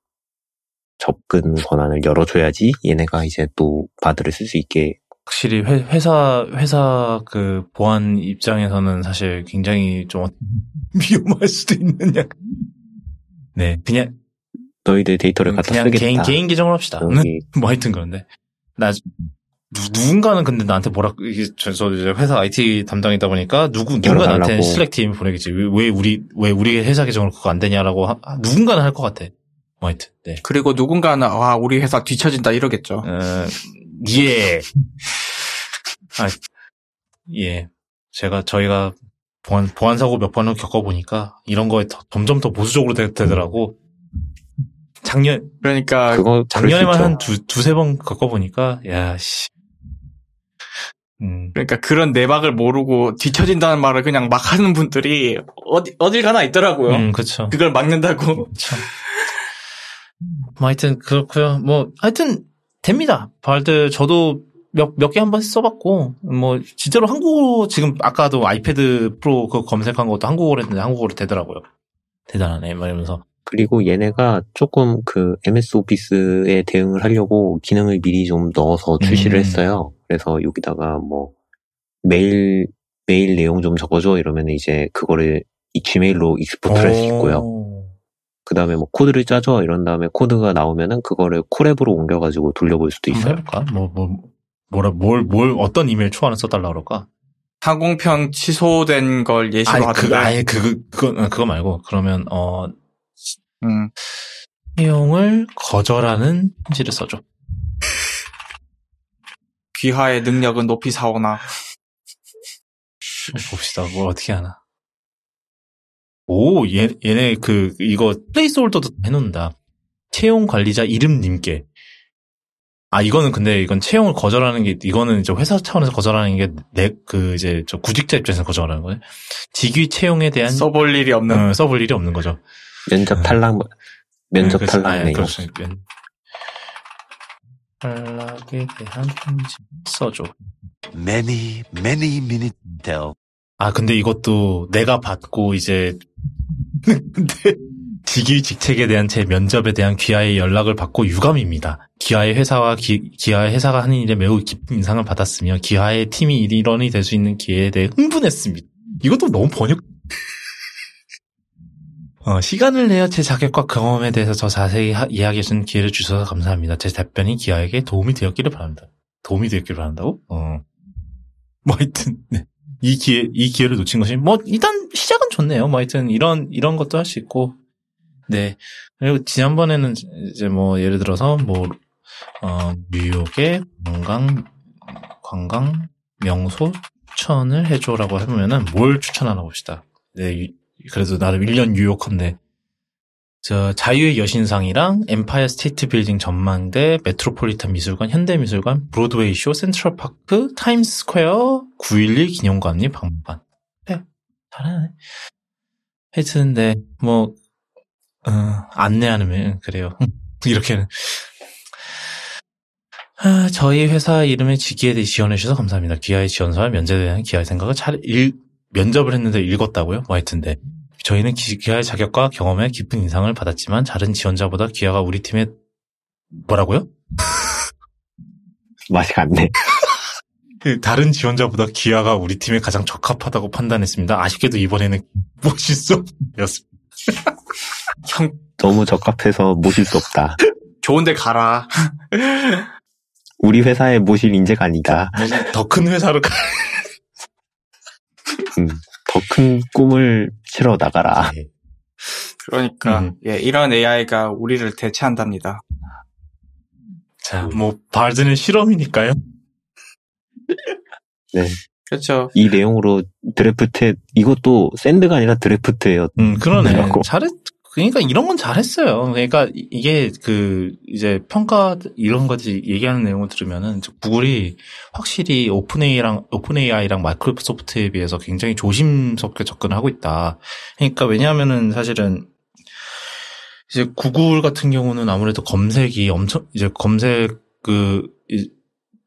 접근 권한을 열어줘야지 얘네가 이제 또 바드를 쓸 수 있게 확실히 회, 회사, 회사 그 보안 입장에서는 사실 굉장히 좀 *laughs* 위험할 수도 있는 약 네, 그냥, 너희들 데이터를 갖다 그냥 쓰겠다. 개인, 개인 계정으로 합시다. 여기 뭐 하여튼 그런데. 나, 누, 누군가는 근데 나한테 뭐라, 이게 저, 저 이제 회사 IT 담당이다 보니까 누구, 누군가. 나한테 슬랙 DM 보내겠지. 왜, 왜 우리, 왜 우리 회사 계정으로 그거 안 되냐라고 하- 하- 누군가는 할 것 같아. 뭐 하여튼, 네. 그리고 누군가는 와 우리 회사 뒤처진다 이러겠죠. 어, 예. 아, 예. 제가, 저희가 보안, 보안 사고 몇 번을 겪어보니까 이런 거에 더- 점점 더 보수적으로 되, 더라고 작년, 그러니까 그거 작년에만 한. 두, 두세 번 겪어 보니까, 야, 씨. 음, 그러니까 그런 내막을 모르고 뒤처진다는 말을 그냥 막 하는 분들이 어디 어딜 가나 있더라고요. 음, 그쵸. 그걸 막는다고. 그쵸. 뭐 하여튼, 그렇고요 뭐, 하여튼, 됩니다. 발드, 저도 몇, 몇 개 한 번 써봤고, 뭐, 진짜로 한국어, 지금 아까도 아이패드 프로 그거 검색한 것도 한국어로 했는데 한국어로 되더라고요. 대단하네, 막 이러면서. 그리고 얘네가 조금 그 MS 오피스에 대응을 하려고 기능을 미리 좀 넣어서 출시를 음. 했어요. 그래서 여기다가 뭐 메일 메일 내용 좀 적어줘 이러면 이제 그거를 이 Gmail로 export를 할 수 있고요. 오. 그 다음에 뭐 코드를 짜줘 이런 다음에 코드가 나오면은 그거를 Colab으로 옮겨가지고 돌려볼 수도 있어요. 해볼까? 뭐, 뭐, 뭐라, 뭘, 뭘, 어떤 이메일 초안을 써달라 그럴까? 항공편 취소된 걸 예시로 아니, 하던데. 그, 아예 그거, 그거, 어, 그거 말고, 그러면, 어, 음. 채용을 거절하는 편지를 써줘. 귀하의 능력은 높이 사오나. 봅시다. 뭘 어떻게 하나. 오, 얘, 얘네 그, 이거 플레이스홀더도 해놓는다. 채용 관리자 이름님께. 아, 이거는 근데 이건 채용을 거절하는 게, 이거는 이제 회사 차원에서 거절하는 게, 내, 그, 이제, 저 구직자 입장에서 거절하는 거예요. 직위 채용에 대한, 써볼 일이 없는. 어, 써볼 일이 없는 거죠. 면접 탈락 면접 네. 탈락 아, 예, 내용. 그렇죠. 면- 탈락에 대한 편지 써줘. Many, many minutes later. 아, 근데 이것도 내가 받고 이제 *laughs* 근데 직위 직책에 대한 제 면접에 대한 귀하의 연락을 받고 유감입니다. 기아의 회사와 기, 기아의 회사가 하는 일에 매우 깊은 인상을 받았으며 기아의 팀이 일원이 될 수 있는 기회에 대해 흥분했습니다. 이것도 너무 번역. 어, 시간을 내어 제 자격과 경험에 대해서 더 자세히 하- 이야기해 주는 기회를 주셔서 감사합니다. 제 답변이 기아에게 도움이 되었기를 바랍니다. 도움이 되었기를 바란다고? 어. 뭐 하여튼, 네. 이 기회, 이 기회를 놓친 것이, 뭐, 일단 시작은 좋네요. 뭐 하여튼, 이런, 이런 것도 할 수 있고, 네. 그리고 지난번에는 이제 뭐, 예를 들어서, 뭐, 어, 뉴욕의 관광, 관광 명소 추천을 해줘라고 하면은 뭘 추천하나 봅시다. 네, 이- 그래도 나름 1년 뉴요커인데, 저, 자유의 여신상이랑 엠파이어 스테이트 빌딩 전망대, 메트로폴리탄 미술관, 현대미술관, 브로드웨이 쇼, 센트럴파크, 타임스 스퀘어, 911 기념관이 박물관. 네, 잘하네. 하여튼, 네, 뭐, 어, 안내하는, 그래요. *laughs* 이렇게는. 아, 저희 회사 이름의 지기에 대해 지원해주셔서 감사합니다. 기아의 지원서와 면접에 대한 기아의 생각을 잘 읽, 면접을 했는데 읽었다고요? 뭐 하여튼데. 저희는 기- 기아의 자격과 경험에 깊은 인상을 받았지만 다른 지원자보다 기아가 우리 팀에 뭐라고요? *laughs* 맛이 갔네. *laughs* 그 다른 지원자보다 기아가 우리 팀에 가장 적합하다고 판단했습니다. 아쉽게도 이번에는 *laughs* 멋있어 였습니다. 형, 너무 적합해서 모실 수 없다. 좋은데 가라. 우리 회사에 모실 인재가 아니다. 더 큰 회사로 가. 더큰 꿈을 실어 나가라. 그러니까, 음. 예, 이런 AI가 우리를 대체한답니다. 자, 뭐 바드는 실험이니까요. *laughs* 그렇죠. 이 내용으로 드래프트 이것도 send가 아니라 draft예요. 음, 그러네. 잘했, 그러니까 이런 건 잘했어요. 그러니까 이- 이게 그, 이제 평가, 이런 거지 얘기하는 내용을 들으면은 저 구글이 확실히 오픈AI랑, 오픈AI랑 마이크로소프트에 비해서 굉장히 조심스럽게 접근을 하고 있다. 그러니까 왜냐하면은 사실은 이제 구글 같은 경우는 아무래도 검색이 엄청, 이제 검색 그, 이-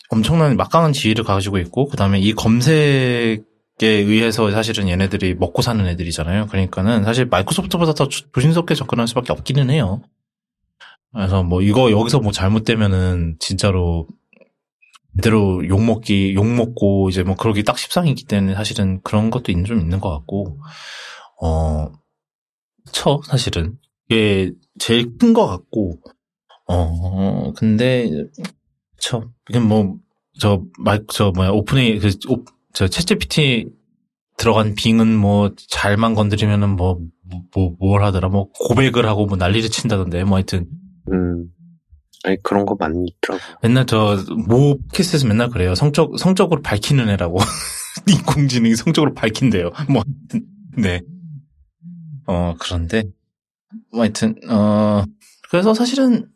엄청난 막강한 지위를 가지고 있고, 그 다음에 이 검색에 의해서 사실은 얘네들이 먹고 사는 애들이잖아요. 그러니까는 사실 마이크로소프트보다 더 조- 조심스럽게 접근할 수밖에 없기는 해요. 그래서 뭐 이거 여기서 뭐 잘못되면은 진짜로 제대로 욕 먹기, 욕 먹고 이제 뭐 그러기 딱 십상이기 때문에 사실은 그런 것도 있- 좀 있는 것 같고, 어, 그쵸, 사실은. 이게 제일 큰 것 같고, 어, 근데, 그쵸. 이건 뭐, 저, 마이, 저, 뭐야, 오픈에, 그, 오, 저, 챗GPT 들어간 빙은 뭐, 잘만 건드리면은 뭐, 뭐, 뭘 하더라. 뭐, 고백을 하고 뭐 난리를 친다던데. 뭐 하여튼, 음, 아니 그런 거 많이 있더라고. 맨날 저, 모 팟캐스트에서 맨날 그래요. 성적, 성적으로 밝히는 애라고. *laughs* 인공지능이 성적으로 밝힌대요. 뭐, 하여튼, 네. 어, 그런데, 뭐 하여튼, 어, 그래서 사실은,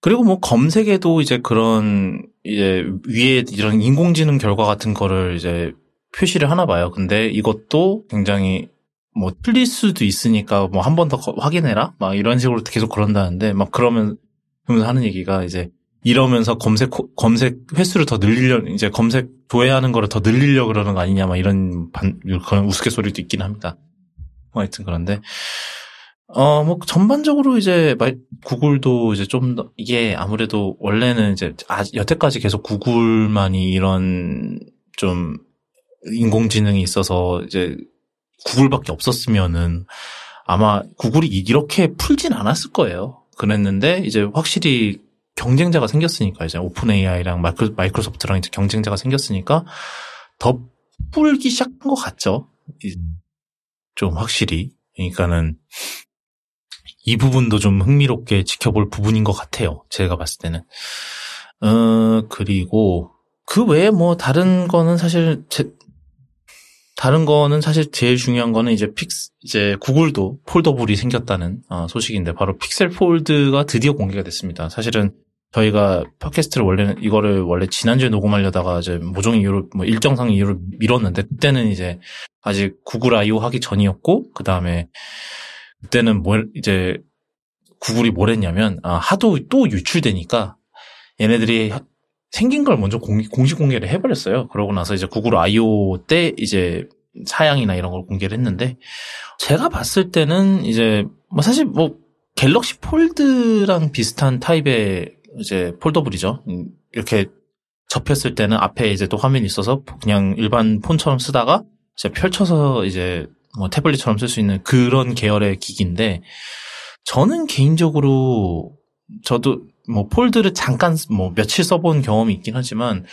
그리고 뭐 검색에도 이제 그런, 이제 위에 이런 인공지능 결과 같은 거를 이제 표시를 하나 봐요. 근데 이것도 굉장히 뭐 틀릴 수도 있으니까 뭐 한 번 더 확인해라? 막 이런 식으로 계속 그런다는데 막 그러면, 그러면서 하는 얘기가 이제 이러면서 검색, 호- 검색 횟수를 더 늘리려, 이제 검색 조회하는 거를 더 늘리려 그러는 거 아니냐, 막 이런 반, 그런 우스갯소리도 있긴 합니다. 뭐 하여튼 그런데, 어, 뭐, 전반적으로 이제, 말- 구글도 이제 좀 더, 이게 아무래도 원래는 이제, 아, 여태까지 계속 구글만이 이런 좀, 인공지능이 있어서 이제, 구글밖에 없었으면은, 아마 구글이 이렇게 풀진 않았을 거예요. 그랬는데 이제 확실히 경쟁자가 생겼으니까 이제 오픈 AI랑 마이크로, 마이크로소프트랑 이제 경쟁자가 생겼으니까 더 풀기 시작한 것 같죠. 이- 좀 확실히. 그러니까는 이 부분도 좀 흥미롭게 지켜볼 부분인 것 같아요. 제가 봤을 때는. 어, 그리고 그 외에 뭐 다른 거는 사실 제, 다른 거는 사실 제일 중요한 거는 이제 픽스, 이제 구글도 foldable이 생겼다는 어, 소식인데 바로 픽셀 폴드가 드디어 공개가 됐습니다. 사실은 저희가 팟캐스트를 원래는 이거를 원래 지난주에 녹음하려다가 이제 모종 이유로 뭐 일정상 이유로 미뤘는데 그때는 이제 아직 구글 I.O. 하기 전이었고 그 다음에 그때는 뭘 이제 구글이 뭘 했냐면 아, 하도 또 유출되니까 얘네들이 하- 생긴 걸 먼저 공, 공식 공개를 해버렸어요. 그러고 나서 이제 구글 I.O. 때 이제 사양이나 이런 걸 공개를 했는데 제가 봤을 때는 이제 뭐 사실 뭐 갤럭시 폴드랑 비슷한 타입의 이제 foldable이죠. 음, 이렇게 접혔을 때는 앞에 이제 또 화면이 있어서 그냥 일반 폰처럼 쓰다가 이제 펼쳐서 이제 뭐 태블릿처럼 쓸 수 있는 그런 계열의 기기인데 저는 개인적으로 저도 뭐 폴드를 잠깐 뭐 며칠 써본 경험이 있긴 하지만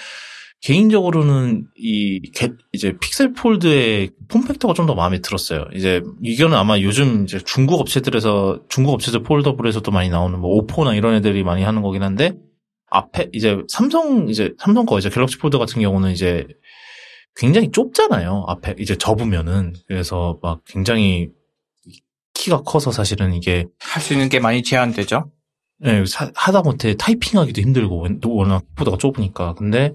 개인적으로는 이 게- 이제 픽셀 폴드의 form factor가 좀 더 마음에 들었어요. 이제 이거는 아마 요즘 이제 중국 업체들에서 중국 업체들 foldable에서도 많이 나오는 뭐 오포나 이런 애들이 많이 하는 거긴 한데 앞에 이제 삼성 이제 삼성 거 이제 갤럭시 폴드 같은 경우는 이제 굉장히 좁잖아요. 앞에 이제 접으면은 그래서 막 굉장히 키가 커서 사실은 이게 할 수 있는 게 많이 제한되죠. 예, 사- 하다 못해 타이핑하기도 힘들고 워낙 키보드가 좁으니까. 근데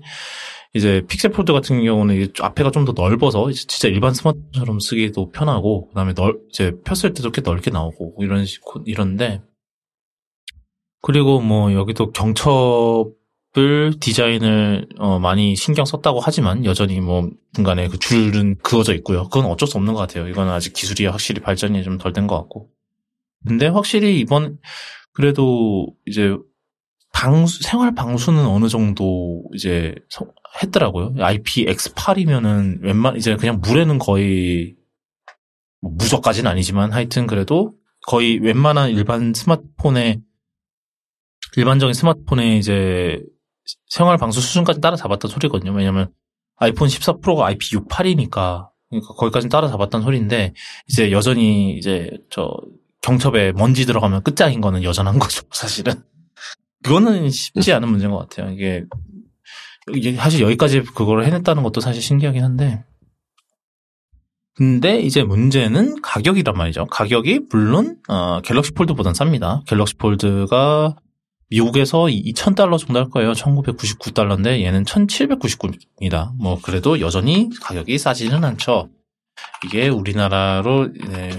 이제 픽셀 폴드 같은 경우는 앞에가 좀 더 넓어서 진짜 일반 스마트폰처럼 쓰기도 편하고 그다음에 넓 이제 폈을 때도 꽤 넓게 나오고 이런 식 이런데 그리고 뭐 여기도 경첩 을 디자인을 어, 많이 신경 썼다고 하지만 여전히 뭐 중간에 그 줄은 그어져 있고요. 그건 어쩔 수 없는 것 같아요. 이건 아직 기술이 확실히 발전이 좀 덜 된 것 같고. 근데 확실히 이번 그래도 이제 방수, 생활 방수는 어느 정도 이제 서- 했더라고요. IPX8이면은 웬만, 이제 그냥 물에는 거의 뭐 무적까지는 아니지만 하여튼 그래도 거의 웬만한 일반 스마트폰에 일반적인 스마트폰에 이제 생활 방수 수준까지 따라잡았던 소리거든요. 왜냐면 아이폰 14 프로가 IP68이니까 그러니까 거기까지 따라잡았던 소리인데 이제 여전히 이제 저 경첩에 먼지 들어가면 끝장인 거는 여전한 거죠, *laughs* 사실은. 그거는 쉽지 않은 문제인 것 같아요. 이게 사실 여기까지 그걸 해냈다는 것도 사실 신기하긴 한데. 근데 이제 문제는 가격이란 말이죠. 가격이 물론, 어, 갤럭시 폴드보단 쌉니다. 갤럭시 폴드가 미국에서 2,000달러 정도 할 거예요. 1,999달러인데 얘는 1,799입니다. 뭐, 그래도 여전히 가격이 싸지는 않죠. 이게 우리나라로, 네,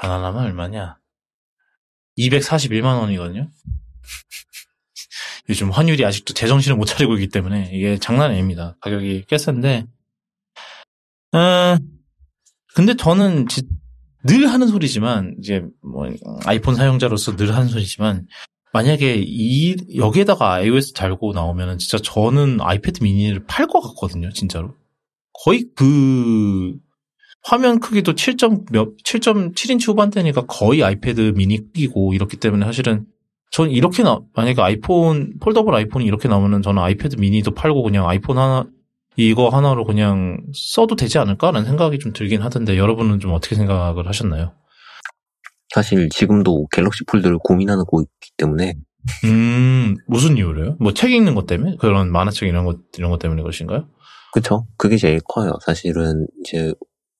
변환하면 얼마냐? 241만 원이거든요. 요즘 환율이 아직도 제정신을 못 차리고 있기 때문에 이게 장난이 아닙니다. 가격이 꽤 센데. 어, 근데 저는 지- 늘 하는 소리지만 이제 뭐 아이폰 사용자로서 늘 하는 소리지만 만약에 이 여기에다가 iOS 달고 나오면은 진짜 저는 아이패드 미니를 팔 것 같거든요, 진짜로. 거의 그 화면 크기도 7점 몇 7.7인치 후반대니까 거의 아이패드 미니 크기고 이렇기 때문에 사실은 전 이렇게 나 만약에 아이폰 foldable 아이폰이 이렇게 나오면은 저는 아이패드 미니도 팔고 그냥 아이폰 하나 이거 하나로 그냥 써도 되지 않을까라는 생각이 좀 들긴 하던데 여러분은 좀 어떻게 생각을 하셨나요? 사실 지금도 갤럭시 폴드를 고민하는 거 있기 때문에 음 무슨 이유로요? 뭐 책 읽는 것 때문에 그런 만화책 이런 것 이런 것 때문에 그러신가요? 그쵸? 그게 제일 커요. 사실은 이제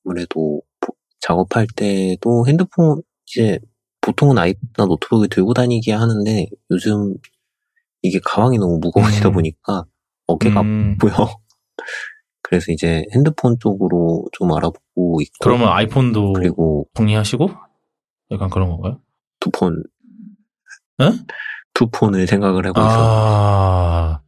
아무래도 보- 작업할 때도 핸드폰 이제 보통은 아이패드나 노트북을 들고 다니게 하는데 요즘 이게 가방이 너무 무거워지다 음. 보니까 어깨가 음, 아프고요. *laughs* 그래서 이제 핸드폰 쪽으로 좀 알아보고 있고 그러면 아이폰도 그리고 정리하시고 약간 그런 건가요? 투폰 에? 투폰을 생각을 하고 있어요. 아,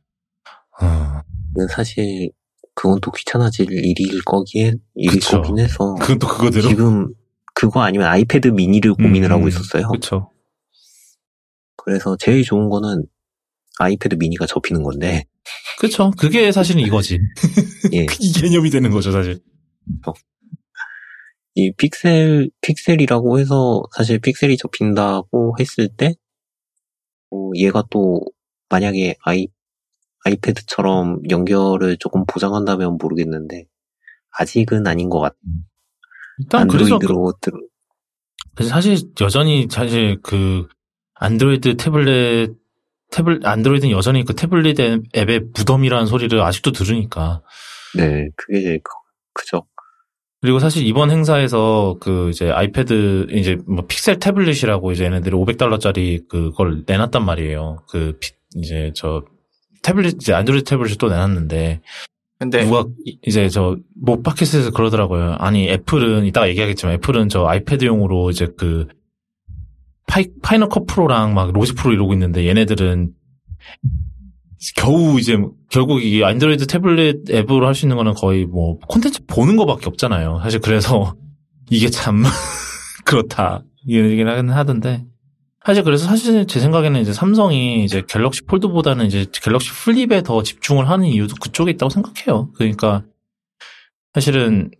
어, 근데 사실 그건 또 귀찮아질 일일 거기에 일일 그쵸. 거긴 해서 그건 또 그거대로. 지금 그거 아니면 아이패드 미니를 고민을 음, 하고 있었어요. 그쵸. 그래서 제일 좋은 거는 아이패드 미니가 접히는 건데 그쵸. 그게 사실은 이거지. 예 *laughs* 이 개념이 되는 거죠, 사실. 이 픽셀, 픽셀이라고 해서 사실 픽셀이 접힌다고 했을 때, 어, 얘가 또 만약에 아이, 아이패드처럼 연결을 조금 보장한다면 모르겠는데, 아직은 아닌 것 같아요. 일단 안드로이드로 들, 그래서 사실 여전히 사실 그 안드로이드 태블릿 태블 안드로이드는 여전히 그 태블릿 앱- 앱의 무덤이라는 소리를 아직도 들으니까 네, 그게 제일 크- 크죠. 그리고 사실 이번 행사에서 그 이제 아이패드 이제 뭐 픽셀 태블릿이라고 이제 얘네들이 500달러짜리 그걸 내놨단 말이에요. 그 피- 이제 저 태블릿 이제 안드로이드 태블릿을 또 내놨는데 근데 누가 이- 이제 저 뭐 팟캐스트에서 그러더라고요. 아니 애플은 이따가 얘기하겠지만 애플은 저 아이패드용으로 이제 그 파이 Final Cut Pro랑 막 Logic Pro 이러고 있는데 얘네들은 겨우 이제 결국 이 안드로이드 태블릿 앱으로 할 수 있는 거는 거의 뭐 콘텐츠 보는 거밖에 없잖아요. 사실 그래서 *laughs* 이게 참 *laughs* 그렇다 이런 얘기는 하던데 사실 그래서 사실 제 생각에는 이제 삼성이 이제 갤럭시 폴드보다는 이제 갤럭시 플립에 더 집중을 하는 이유도 그쪽에 있다고 생각해요. 그러니까 사실은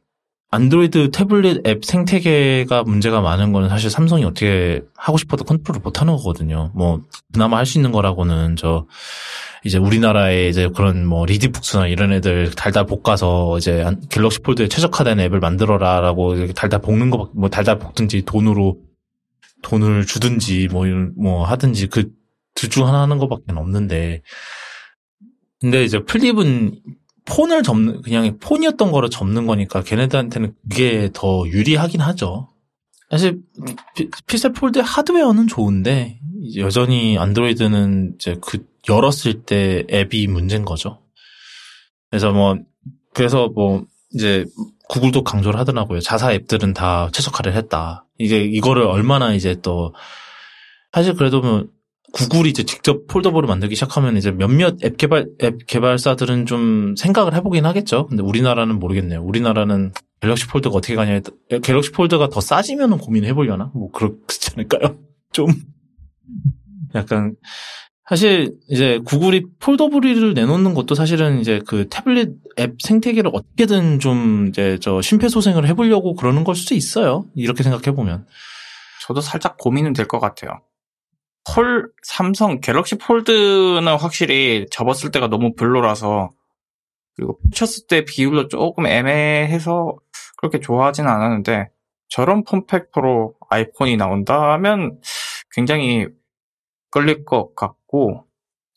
안드로이드 태블릿 앱 생태계가 문제가 많은 거는 사실 삼성이 어떻게 하고 싶어도 컨트롤을 못 하는 거거든요. 뭐 그나마 할 수 있는 거라고는 저 이제 우리나라에 이제 그런 뭐 리디북스나 이런 애들 달달 볶아서 이제 안- 갤럭시 폴드에 최적화된 앱을 만들어라라고 달달 볶는 거 뭐 달달 볶든지 돈으로 돈을 주든지 뭐 이런 뭐 하든지 그 둘 중 하나 하는 것밖에 없는데 근데 이제 플립은 폰을 접는 그냥 폰이었던 거를 접는 거니까 걔네들한테는 그게 더 유리하긴 하죠. 사실 피- 픽셀 폴드 하드웨어는 좋은데 여전히 안드로이드는 이제 그 열었을 때 앱이 문제인 거죠. 그래서 뭐 그래서 뭐 이제 구글도 강조를 하더라고요. 자사 앱들은 다 최적화를 했다. 이제 이거를 얼마나 이제 또 사실 그래도 뭐 구글이 이제 직접 폴더블을 만들기 시작하면 이제 몇몇 앱 개발 앱 개발사들은 좀 생각을 해보긴 하겠죠. 근데 우리나라는 모르겠네요. 우리나라는 갤럭시 폴드가 어떻게 가냐에 따- 갤럭시 폴드가 더 싸지면은 고민해보려나? 뭐 그렇지 않을까요? *laughs* 좀 약간 사실 이제 구글이 폴더블을 내놓는 것도 사실은 이제 그 태블릿 앱 생태계를 어떻게든 좀 이제 저 심폐소생을 해보려고 그러는 걸 수도 있어요. 이렇게 생각해 보면. 저도 살짝 고민은 될 것 같아요. 폴 삼성 갤럭시 Fold는 확실히 접었을 때가 너무 별로라서 그리고 펼쳤을 때 비율도 조금 애매해서 그렇게 좋아하진 않았는데 저런 form factor로 아이폰이 나온다면 굉장히 끌릴 것 같고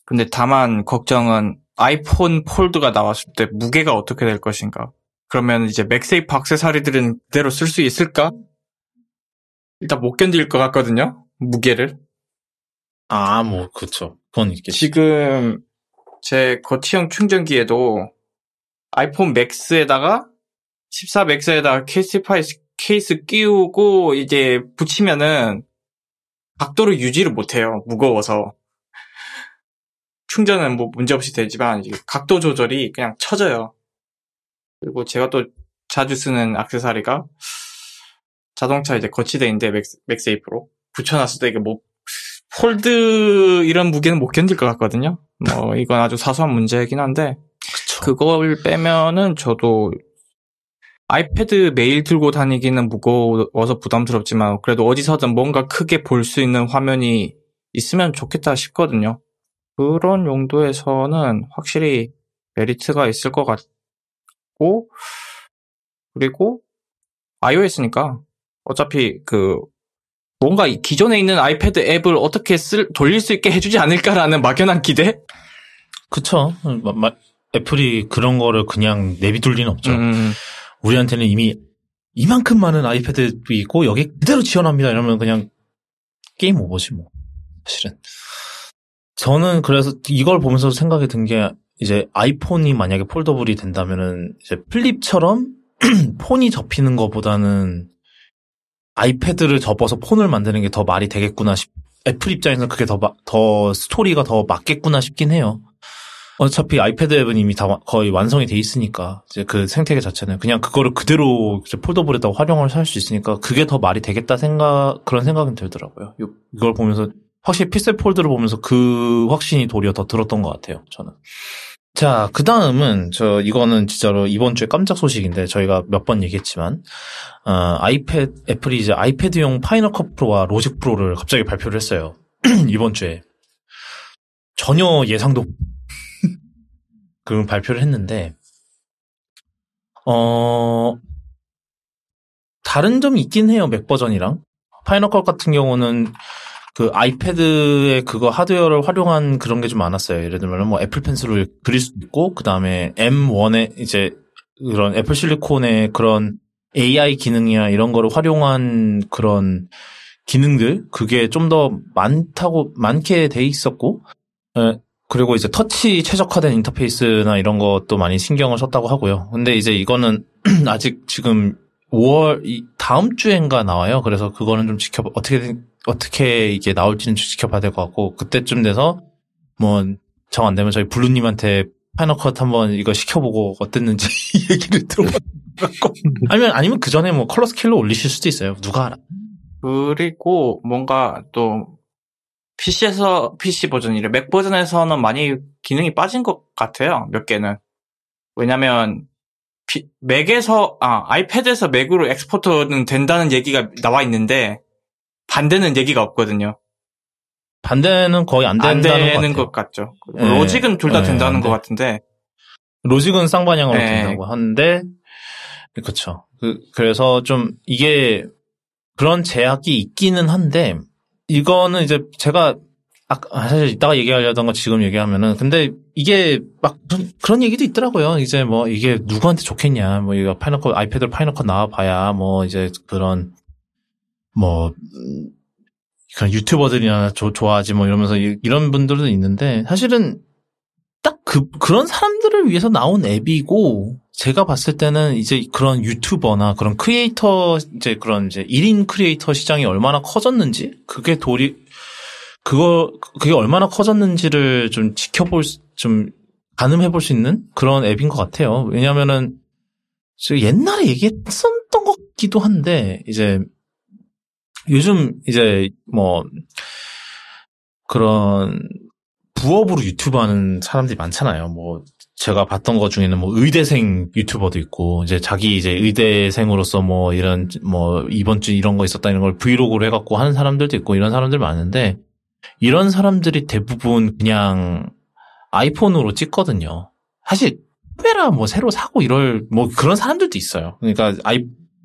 근데 다만 걱정은 아이폰 Fold가 나왔을 때 무게가 어떻게 될 것인가 그러면 이제 MagSafe 액세서리들은 그대로 쓸 수 있을까? 일단 못 견딜 것 같거든요. 무게를. 아, 뭐 그렇죠. 그건 있겠지. 지금 제 거치형 충전기에도 아이폰 맥스에다가 14 맥스에다가 케이스 파이 케이스 끼우고 이제 붙이면은 각도를 유지를 못해요. 무거워서. 충전은 뭐 문제없이 되지만 각도 조절이 그냥 처져요. 그리고 제가 또 자주 쓰는 액세서리가 자동차 이제 거치대 있는데 맥스, MagSafe로 붙여놨을 때 이게 뭐 Fold 이런 무게는 못 견딜 것 같거든요. 뭐 *laughs* 이건 아주 사소한 문제이긴 한데 그쵸. 그걸 빼면은 저도 아이패드 매일 들고 다니기는 무거워서 부담스럽지만 그래도 어디서든 뭔가 크게 볼 수 있는 화면이 있으면 좋겠다 싶거든요. 그런 용도에서는 확실히 메리트가 있을 것 같고 그리고 iOS니까 어차피 그 뭔가 이 기존에 있는 아이패드 앱을 어떻게 쓸 돌릴 수 있게 해주지 않을까라는 막연한 기대? 그쵸. 마- 마- 애플이 그런 거를 그냥 내비둘 리는 없죠. 음, 우리한테는 이미 이만큼 많은 아이패드 있고 여기 그대로 지원합니다. 이러면 그냥 게임 오버지 뭐. 사실은. 저는 그래서 이걸 보면서 생각이 든 게 이제 아이폰이 만약에 foldable이 된다면은 이제 Flip처럼 *clears throat* 폰이 접히는 것보다는 아이패드를 접어서 폰을 만드는 게 더 말이 되겠구나 싶, 애플 입장에서는 그게 더, 마- 더 스토리가 더 맞겠구나 싶긴 해요. 어차피 아이패드 앱은 이미 다 와- 거의 완성이 돼 있으니까 이제 그 생태계 자체는 그냥 그거를 그대로 이제 foldable에다 활용을 할 수 있으니까 그게 더 말이 되겠다 생각 그런 생각은 들더라고요. 요- 이걸 보면서 확실히 Pixel Fold를 보면서 그 확신이 도리어 더 들었던 것 같아요. 저는. 자, 그 다음은, 저, 이거는 진짜로 이번 주에 깜짝 소식인데, 저희가 몇 번 얘기했지만, 어, 아이패드, 애플이 이제 아이패드용 Final Cut Pro와 Logic Pro를 갑자기 발표를 했어요. *clears throat* 이번 주에. 전혀 예상도, *laughs* 그런 발표를 했는데, 어, 다른 점이 있긴 해요, 맥 버전이랑. Final Cut 같은 경우는 그 아이패드의 그거 하드웨어를 활용한 그런 게 좀 많았어요. 예를 들면 뭐 애플 펜슬을 그릴 수도 있고, 그 다음에 M1에 이제 그런 애플 실리콘의 그런 AI 기능이나 이런 거를 활용한 그런 기능들, 그게 좀 더 많다고, 많게 돼 있었고, 에, 그리고 이제 터치 최적화된 인터페이스나 이런 것도 많이 신경을 썼다고 하고요. 근데 이제 이거는 *clears throat* 아직 지금 5월 이 다음 주엔가 나와요. 그래서 그거는 좀 지켜 어떻게 어떻게 이게 나올지는 좀 지켜봐야 될 것 같고 그때쯤 돼서 뭐 정 안 되면 저희 블루님한테 Final Cut 한번 이거 시켜보고 어땠는지 *laughs* 얘기를 들어보고 아니면 아니면 그 전에 뭐 컬러 스케일로 올리실 수도 있어요. 누가 알아? 그리고 뭔가 또 PC에서 PC 버전이래 맥 버전에서는 많이 기능이 빠진 것 같아요. 몇 개는 왜냐면 피- 맥에서 아 아이패드에서 맥으로 export는 된다는 얘기가 나와 있는데 반대는 얘기가 없거든요. 반대는 거의 안안 된다는 되는 것것 같아요. 같죠. 네. 로직은 둘다 네, 된다는 안것 돼. 같은데 로직은 쌍방향으로 네. 된다고 하는데 그렇죠. 그, 그래서 좀 이게 그런 제약이 있기는 한데 이거는 이제 제가 아까 사실 이따가 얘기하려던 거 지금 얘기하면은 근데 이게 막 그런, 얘기도 있더라고요. 이제 뭐 이게 누구한테 좋겠냐. 뭐 이거 Final Cut 아이패드 Final Cut 나와 봐야 뭐 이제 그런 뭐 음, 그런 유튜버들이나 조- 좋아하지 뭐 이러면서 이- 이런 분들도 있는데 사실은 딱 그, 그런 사람들을 위해서 나온 앱이고, 제가 봤을 때는 이제 그런 유튜버나 그런 크리에이터, 이제 그런 이제 1인 크리에이터 시장이 얼마나 커졌는지, 그게 도리, 그거, 그게 얼마나 커졌는지를 좀 지켜볼, 수- 좀 가늠해 볼 수 있는 그런 앱인 것 같아요. 왜냐면은, 옛날에 얘기했었던 것 같기도 한데, 이제, 요즘 이제 뭐, 그런, 부업으로 유튜브 하는 사람들이 많잖아요. 뭐, 제가 봤던 것 중에는 뭐, 의대생 유튜버도 있고, 이제 자기 이제 의대생으로서 뭐, 이런, 뭐, 이번 주 이런 거 있었다 이런 걸 브이로그로 해갖고 하는 사람들도 있고, 이런 사람들 많은데, 이런 사람들이 대부분 그냥 아이폰으로 찍거든요. 사실, 카메라 뭐 새로 사고 이럴, 뭐 그런 사람들도 있어요. 그러니까 아이,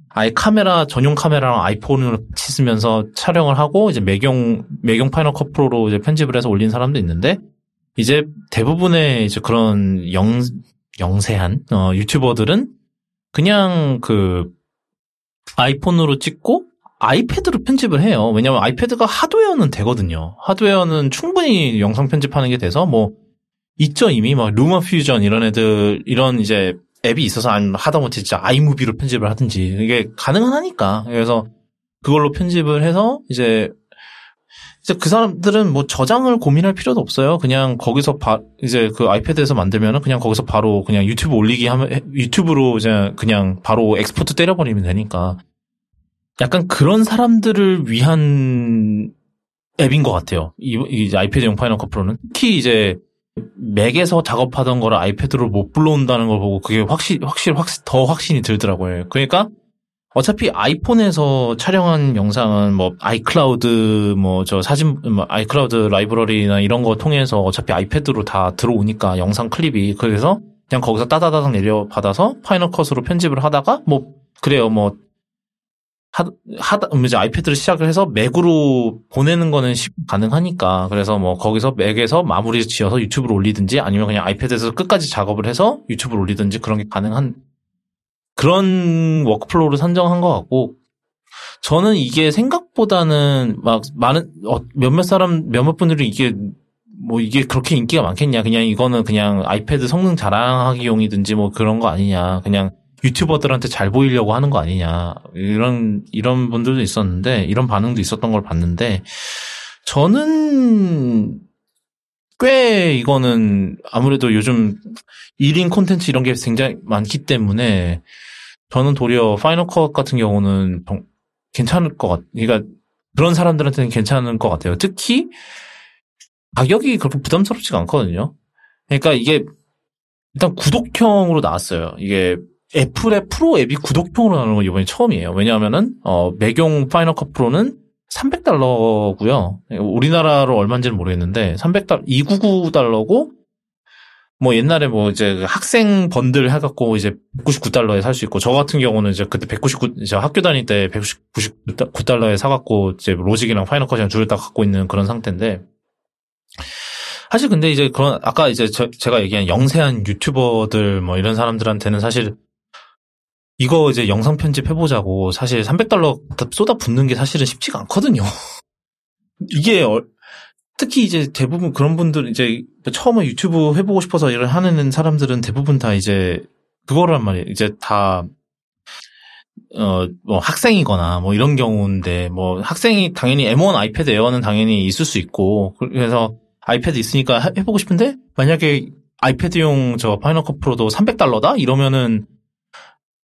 아예 카메라, 전용 카메라랑 아이폰을 같이 쓰면서 촬영을 하고, 이제 맥용, 맥용 Final Cut Pro로 이제 편집을 해서 올린 사람도 있는데, 이제 대부분의 이제 그런 영, 영세한, 어, 유튜버들은 그냥 그, 아이폰으로 찍고, 아이패드로 편집을 해요. 왜냐면 아이패드가 하드웨어는 되거든요. 하드웨어는 충분히 영상 편집하는 게 돼서, 뭐, 있죠, 이미. 막, LumaFusion 이런 애들, 이런 이제 앱이 있어서 아니면 하다못해 진짜 iMovie로 편집을 하든지 이게 가능은 하니까 그래서 그걸로 편집을 해서 이제 이제 그 사람들은 뭐 저장을 고민할 필요도 없어요. 그냥 거기서 바, 이제 그 아이패드에서 만들면은 그냥 거기서 바로 그냥 유튜브 올리기 하면 유튜브로 이제 그냥 바로 export 때려버리면 되니까 약간 그런 사람들을 위한 앱인 것 같아요. 이, 이 아이패드용 Final Cut Pro는 특히 이제 맥에서 작업하던 거를 아이패드로 못 불러온다는 걸 보고 그게 확실히 확실히 확, 더 확신이 들더라고요. 그러니까 어차피 아이폰에서 촬영한 영상은 뭐 iCloud 뭐 저 사진 뭐 iCloud 라이브러리나 이런 거 통해서 어차피 아이패드로 다 들어오니까 영상 클립이 그래서 그냥 거기서 따다다닥 내려 받아서 Final Cut으로 편집을 하다가 뭐 그래요 뭐 하, 하다, 이제 아이패드를 시작을 해서 맥으로 보내는 거는 쉽 가능하니까. 그래서 뭐 거기서 맥에서 마무리 지어서 유튜브로 올리든지 아니면 그냥 아이패드에서 끝까지 작업을 해서 유튜브로 올리든지 그런 게 가능한 그런 workflow를 상정한 것 같고 저는 이게 생각보다는 막 많은, 어, 몇몇 사람, 몇몇 분들이 이게 뭐 이게 그렇게 인기가 많겠냐. 그냥 이거는 그냥 아이패드 성능 자랑하기용이든지 뭐 그런 거 아니냐. 그냥 유튜버들한테 잘 보이려고 하는 거 아니냐. 이런, 이런 분들도 있었는데, 이런 반응도 있었던 걸 봤는데, 저는 꽤 이거는 아무래도 요즘 1인 콘텐츠 이런 게 굉장히 많기 때문에, 저는 도리어 파이널 컷 같은 경우는 정- 괜찮을 것 같, 그러니까 그런 사람들한테는 괜찮을 것 같아요. 특히 가격이 그렇게 부담스럽지가 않거든요. 그러니까 이게 일단 구독형으로 나왔어요. 이게 애플의 프로 앱이 구독형으로 나오는 건 이번이 처음이에요. 왜냐하면은 어, 맥용 Final Cut Pro는 300달러고요. 우리나라로 얼마인지는 모르겠는데 300달러 299달러고 뭐 옛날에 뭐 이제 그 학생 번들 해갖고 이제 199달러에 살 수 있고 저 같은 경우는 이제 그때 199 이제 학교 다닐 때 199달러에 사갖고 이제 Logic이랑 Final Cut이랑 둘을 다 갖고 있는 그런 상태인데 사실 근데 이제 그런 아까 이제 저, 제가 얘기한 영세한 유튜버들 뭐 이런 사람들한테는 사실 이거 이제 영상 편집 해보자고 사실 300달러 쏟아 붓는 게 사실은 쉽지가 않거든요. *laughs* 이게 어, 특히 이제 대부분 그런 분들 이제 처음에 유튜브 해보고 싶어서 일을 하는 사람들은 대부분 다 이제 그거란 말이에요. 이제 다 어, 뭐 학생이거나 뭐 이런 경우인데 뭐 학생이 당연히 M1 아이패드 에어는 당연히 있을 수 있고 그래서 아이패드 있으니까 해보고 싶은데 만약에 아이패드용 저 Final Cut Pro도 300달러다 이러면은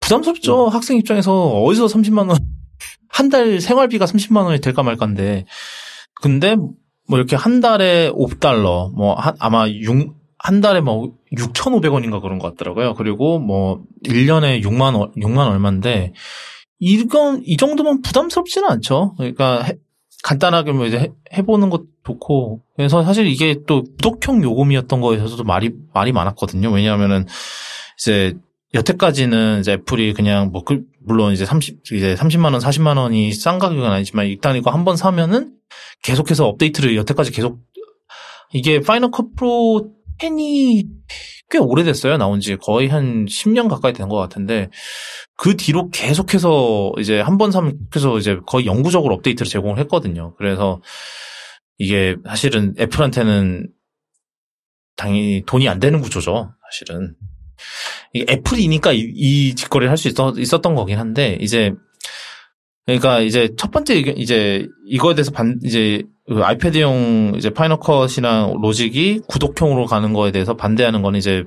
부담스럽죠. 음. 학생 입장에서 어디서 30만 원, *laughs* 한 달 생활비가 30만 원이 될까 말까인데. 근데 뭐 이렇게 한 달에 5달러, 뭐 한, 아마 6, 한 달에 뭐 6,500원인가 그런 것 같더라고요. 그리고 뭐 1년에 6만 원, 6만 얼마인데 이건 이 정도면 부담스럽지는 않죠. 그러니까 해, 간단하게 뭐 이제 해, 보는 것도 좋고 그래서 사실 이게 또 구독형 요금이었던 거에 있어서도 말이 말이 많았거든요. 왜냐하면은 이제 여태까지는 이제 애플이 그냥 뭐 그, 물론 이제 30 이제 30만 원, 40만 원이 싼 가격은 아니지만 일단 이거 한 번 사면은 계속해서 업데이트를 여태까지 계속 이게 Final Cut Pro 10이 꽤 오래됐어요. 나온 지 거의 한 10년 가까이 된 것 같은데 그 뒤로 계속해서 이제 한 번 사면 계속해서 이제 거의 영구적으로 업데이트를 제공을 했거든요. 그래서 이게 사실은 애플한테는 당연히 돈이 안 되는 구조죠. 사실은. 애플이니까 이, 이 짓거리를 할 수 있었던 거긴 한데 이제 그러니까 이제 첫 번째 이제 이거에 대해서 반 이제 그 아이패드용 이제 Final Cut이랑 Logic이 구독형으로 가는 거에 대해서 반대하는 건 이제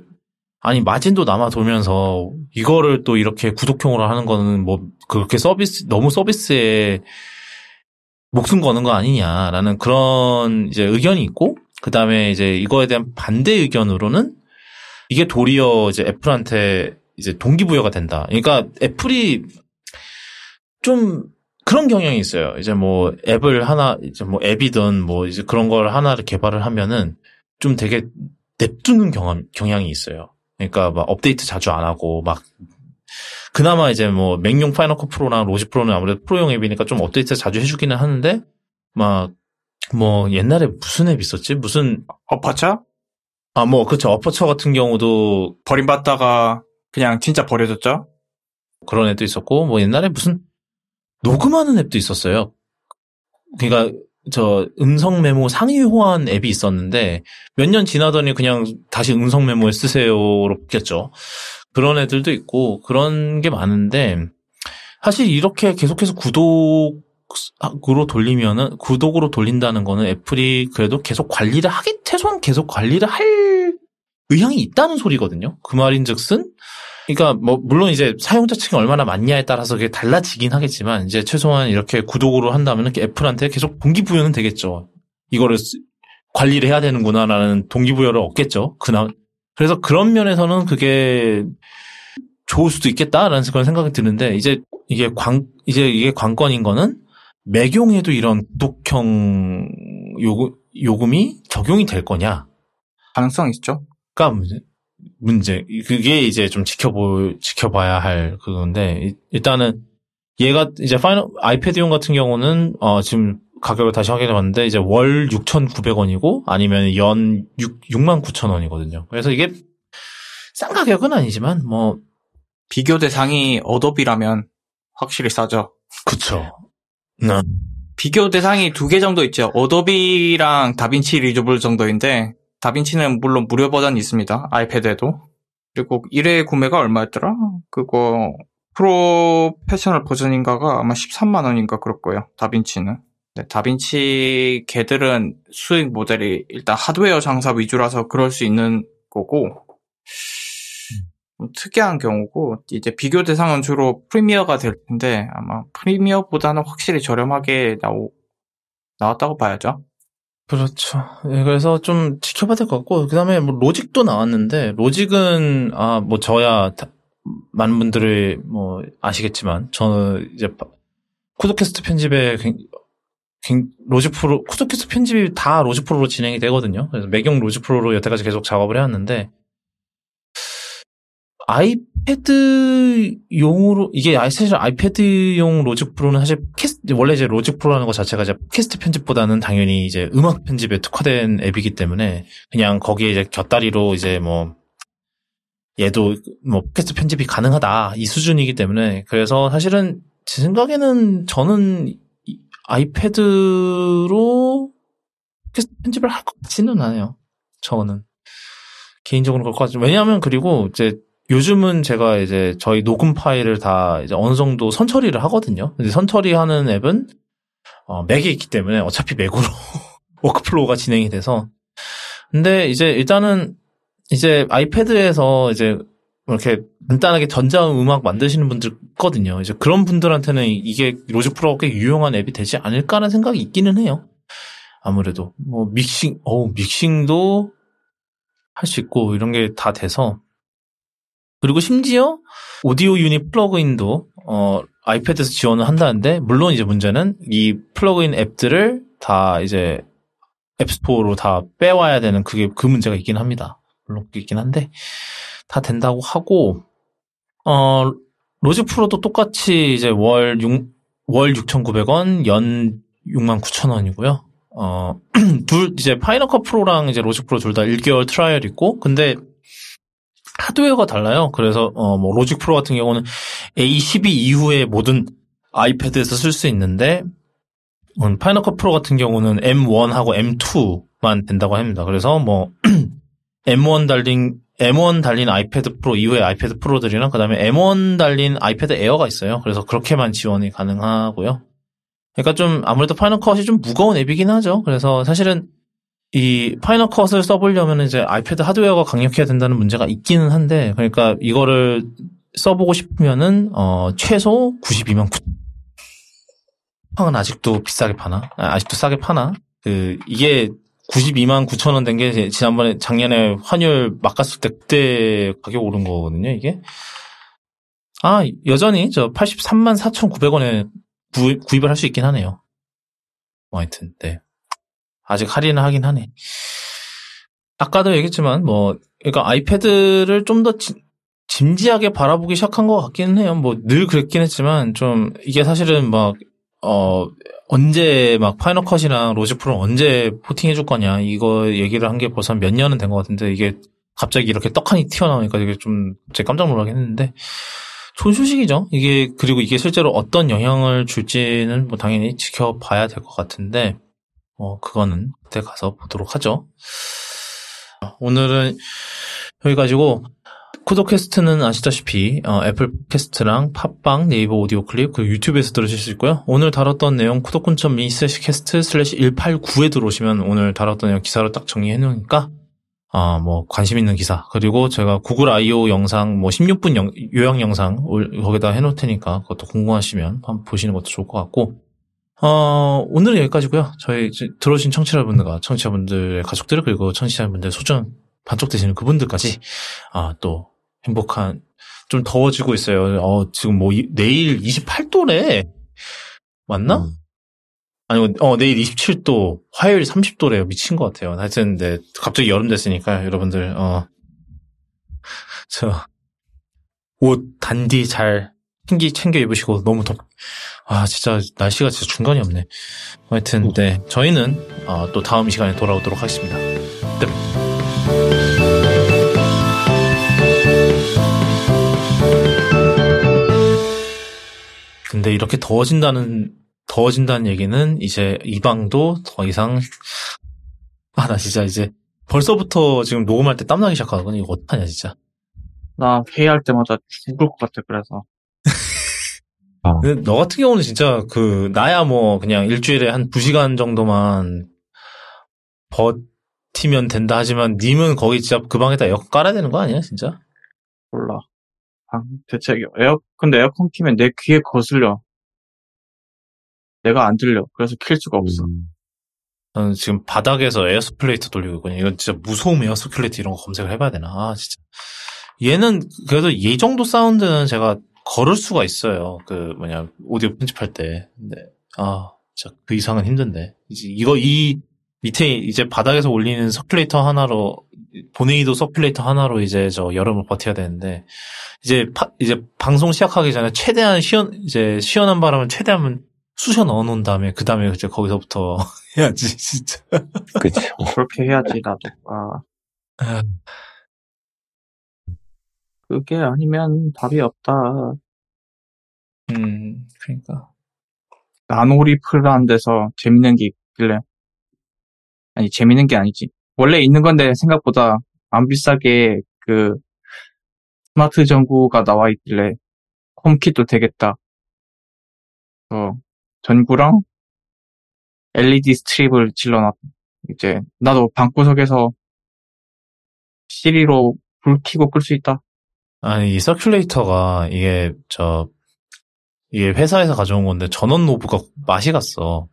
아니 마진도 남아 돌면서 이거를 또 이렇게 구독형으로 하는 거는 뭐 그렇게 서비스 너무 서비스에 목숨 거는 거 아니냐라는 그런 이제 의견이 있고 그다음에 이제 이거에 대한 반대 의견으로는 이게 도리어 이제 애플한테 이제 동기부여가 된다. 그러니까 애플이 좀 그런 경향이 있어요. 이제 뭐 앱을 하나 이제 뭐 앱이든 뭐 이제 그런 걸 하나를 개발을 하면은 좀 되게 냅두는 경험 경향이 있어요. 그러니까 막 업데이트 자주 안 하고 막 그나마 이제 뭐 맥용 Final Cut Pro랑 Logic Pro는 아무래도 프로용 앱이니까 좀 업데이트 자주 해주기는 하는데 막 뭐 옛날에 무슨 앱 있었지? 무슨 어파차? 아, 뭐, 그쵸. 어퍼처 같은 경우도 버림받다가 그냥 진짜 버려졌죠? 그런 앱도 있었고, 뭐 옛날에 무슨 녹음하는 앱도 있었어요. 그러니까 저 음성 메모 상위 호환 앱이 있었는데 몇 년 지나더니 그냥 다시 음성 메모에 쓰세요로 바뀌었죠. 그런 애들도 있고 그런 게 많은데 사실 이렇게 계속해서 구독 으로 돌리면은 구독으로 돌린다는 거는 애플이 그래도 계속 관리를 하기 최소한 계속 관리를 할 의향이 있다는 소리거든요. 그 말인즉슨 그러니까 뭐 물론 이제 사용자 층이 얼마나 많냐에 따라서 그게 달라지긴 하겠지만 이제 최소한 이렇게 구독으로 한다면 애플한테 계속 동기부여는 되겠죠. 이거를 관리를 해야 되는구나라는 동기부여를 얻겠죠. 그나 그래서 그런 면에서는 그게 좋을 수도 있겠다라는 그런 생각이 드는데 이제 이게 관 이제 이게 관건인 거는 매경에도 이런 구독형 요금, 요금이 적용이 될 거냐? 가능성 있죠. 가 문제. 문제. 그게 이제 좀 지켜보, 지켜봐야 할 그건데, 일단은 얘가 이제 Final, 아이패드용 같은 경우는, 어, 지금 가격을 다시 확인해 봤는데, 이제 월 6,900원이고, 아니면 연 6, 6만 9천 원이거든요. 그래서 이게 싼 가격은 아니지만, 뭐. 비교 대상이 어도비라면 확실히 싸죠. 그쵸. 네. 비교 대상이 두 개 정도 있죠. 어도비랑 DaVinci Resolve 정도인데 DaVinci는 물론 무료 버전이 있습니다. 아이패드에도. 그리고 1회 구매가 얼마였더라? 그거 프로페셔널 버전인가가 아마 13만 원인가 그럴 거예요. 다빈치는. 네, 다빈치 걔들은 수익 모델이 일단 하드웨어 장사 위주라서 그럴 수 있는 거고 특이한 경우고 이제 비교 대상은 주로 프리미어가 될 텐데 아마 프리미어보다는 확실히 저렴하게 나오 나왔다고 봐야죠. 그렇죠. 예, 그래서 좀 지켜봐야 될 것 같고, 그 다음에 뭐 로직도 나왔는데, 로직은, 아, 뭐 저야, 다- 많은 분들이 뭐 아시겠지만, 저는 이제 파- 쿠드캐스트 편집에 Logic Pro, 쿠도캐스트 편집이 다 Logic Pro로 진행이 되거든요. 그래서 맥용 Logic Pro로 여태까지 계속 작업을 해왔는데, 아이패드용으로 이게 사실 아이패드용 Logic Pro는 사실 캐스트 원래 이제 Logic Pro라는 것 자체가 이제 팟캐스트 편집보다는 당연히 이제 음악 편집에 특화된 앱이기 때문에 그냥 거기에 이제 곁다리로 이제 뭐 얘도 뭐 팟캐스트 편집이 가능하다 이 수준이기 때문에 그래서 사실은 제 생각에는 저는 이- 아이패드로 팟캐스트 편집을 할 것 같지는 않아요. 저는 개인적으로 그럴 것 같죠. 왜냐하면 그리고 이제 요즘은 제가 이제 저희 녹음 파일을 다 이제 어느 정도 선처리를 하거든요. 근데 선처리하는 앱은 어, 맥에 있기 때문에 어차피 맥으로 *laughs* workflow가 진행이 돼서. 근데 이제 일단은 이제 아이패드에서 이제 이렇게 간단하게 전자음 음악 만드시는 분들 있거든요. 이제 그런 분들한테는 이게 Logic Pro가 꽤 유용한 앱이 되지 않을까라는 생각이 있기는 해요. 아무래도 뭐 믹싱, 어 믹싱도 할 수 있고 이런 게 다 돼서 그리고 심지어 Audio Unit plug-in도 어 아이패드에서 지원을 한다는데 물론 이제 문제는 이 플러그인 앱들을 다 이제 앱스토어로 다 빼와야 되는 그게 그 문제가 있긴 합니다. 물론 그게 있긴 한데 다 된다고 하고 어 Logic Pro도 똑같이 이제 월 6, 월 6,900원, 연 69,000원이고요. 어, *clears throat* 둘, 이제 Final Cut Pro랑 이제 Logic Pro 둘 다 1개월 trial 있고, 근데 하드웨어가 달라요. 그래서, 어, 뭐, Logic Pro 같은 경우는 A12 이후에 모든 아이패드에서 쓸 수 있는데, 음, Final Cut Pro 같은 경우는 M1하고 M2만 된다고 합니다. 그래서 뭐, *clears throat* M1 달린, M1 달린 아이패드 프로 이후에 아이패드 프로들이랑 그 다음에 M1 달린 아이패드 에어가 있어요. 그래서 그렇게만 지원이 가능하고요. 그러니까 좀 아무래도 Final Cut이 좀 무거운 앱이긴 하죠. 그래서 사실은 이 Final Cut을 써보려면 이제 아이패드 하드웨어가 강력해야 된다는 문제가 있기는 한데, 그러니까 이거를 써보고 싶으면은 어 최소 92만 9. 팡은 아직도 비싸게 파나? 아, 아직도 싸게 파나? 그 이게 92만 9천 원 된 게 지난번에 작년에 환율 막 갔을 때 그때 가격 오른 거거든요. 이게 아 여전히 저 83만 4,900원에 구, 구입을 할 수 있긴 하네요. 뭐 하여튼 네 아직 할인을 하긴 하네. 아까도 얘기했지만 뭐 그러니까 아이패드를 좀 더 진지하게 바라보기 시작한 것 같기는 해요. 뭐 늘 그랬긴 했지만 좀 이게 사실은 막 어, 언제 막 Final Cut이랑 Logic Pro 언제 porting해 줄 거냐 이거 얘기를 한 게 벌써 몇 년은 된 것 같은데 이게 갑자기 이렇게 떡하니 튀어나오니까 이게 좀 제가 깜짝 놀라긴 했는데 좋은 소식이죠. 이게 그리고 이게 실제로 어떤 영향을 줄지는 뭐 당연히 지켜봐야 될 것 같은데 어 그거는 그때 가서 보도록 하죠. 오늘은 여기까지고 쿠도캐스트는 아시다시피 어, 애플 캐스트랑 팟빵, 네이버 오디오 클립, 그리고 유튜브에서 들으실 수 있고요. 오늘 다뤘던 내용 쿠도콘.me slash cast slash 189에 들어오시면 오늘 다뤘던 내용 기사로 딱 정리해 놓으니까 아, 뭐 관심 있는 기사 그리고 제가 구글 I.O. 영상 뭐 16분 영, 요약 영상 올- 거기다 해놓을 테니까 그것도 궁금하시면 한번 보시는 것도 좋을 것 같고 어, 오늘은 여기까지고요. 저희 들어오신 청취자분들과 청취자분들의 가족들 그리고 청취자분들 소중 반쪽 되시는 그분들까지 아, 또 행복한 좀 더워지고 있어요. 어, 지금 뭐 이- 내일 28도래. 맞나? 음. 아니, 어, 내일 27도, 화요일 30도래요. 미친 것 같아요. 하여튼, 네, 갑자기 여름 됐으니까, 여러분들, 어, *laughs* 저, 옷 단디 잘 챙기, 챙겨 입으시고, 너무 덥, 아, 진짜, 날씨가 진짜 중간이 없네. 하여튼, 네, 저희는, 어, 또 다음 시간에 돌아오도록 하겠습니다. 네. 근데 이렇게 더워진다는 더워진다는 얘기는 이제 이 방도 더 이상 *laughs* 아 나 진짜 이제 벌써부터 지금 녹음할 때 땀나기 시작하거든 이거 어떡하냐 진짜 나 회의할 때마다 죽을 것 같아, 그래서. 근데 너 같은 경우는 진짜 그 나야 뭐 그냥 일주일에 한두 시간 정도만 버티면 된다 하지만 님은 거기 진짜 그 방에다 에어컨 깔아야 되는 거 아니야 진짜? 몰라. 방, 대체, 에어, 근데 에어컨 키면 내 귀에 거슬려. 내가 안 들려. 그래서 킬 수가 없어. 음. 저는 지금 바닥에서 에어서큘레이터 돌리고 있거든요. 이건 진짜 무서움 에어서큘레이터 이런 거 검색을 해봐야 되나? 아, 진짜. 얘는 그래도 이 정도 사운드는 제가 걸을 수가 있어요. 그 뭐냐 오디오 편집할 때. 근데 아, 진짜 그 이상은 힘든데. 이제 이거 이 밑에 이제 바닥에서 올리는 서큘레이터 하나로 보네이도 서큘레이터 하나로 이제 저 여름을 버텨야 되는데 이제 파- 이제 방송 시작하기 전에 최대한 시원 이제 시원한 바람을 최대한 쑤셔 넣어 놓은 다음에 그 다음에 이제 거기서부터 *laughs* 해야지 진짜. 그쵸. 그렇게 해야지 나도. 아, 아, 그게 아니면 답이 없다. 음, 그러니까. 나노리플라는 데서 재밌는 게 있길래 아니 재밌는 게 아니지 원래 있는 건데 생각보다 안 비싸게 그 스마트 전구가 나와 있길래 HomeKit도 되겠다 어 전구랑 LED 스트립을 질러놨 이제 나도 방구석에서 Siri로 불 켜고 끌 수 있다 아니, 이 서큘레이터가 이게 저 이게 회사에서 가져온 건데 전원 노브가 맛이 갔어.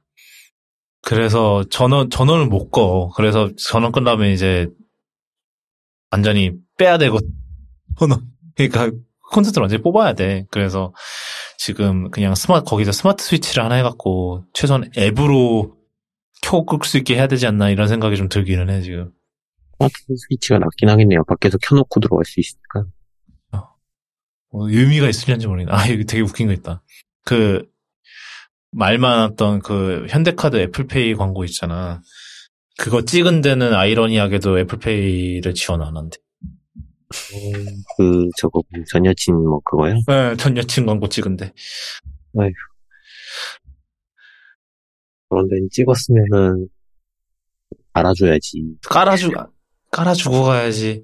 그래서 전원 전원을 못 꺼. 그래서 전원 끝나면 이제 완전히 빼야 되고 *laughs* 전원 그러니까 콘센트를 완전히 뽑아야 돼. 그래서 지금 그냥 스마트 거기다 스마트 스위치를 하나 해갖고 최소한 앱으로 켜고 끌 수 있게 해야 되지 않나 이런 생각이 좀 들기는 해 지금. 스위치가 낫긴 하겠네요. 밖에서 켜놓고 들어갈 수 있으니까. 뭐 의미가 있을지 모르겠네. 아, 이거 되게 웃긴 거 있다. 그, 말 많았던 그 현대카드 애플페이 광고 있잖아. 그거 찍은 데는 아이러니하게도 애플페이를 지원 안 한대. 그, 저거, 전 여친 뭐 그거요? 네, 전 여친 광고 찍은데. 그런 데는 찍었으면은, 알아줘야지. 깔아주, 깔아주고 가야지.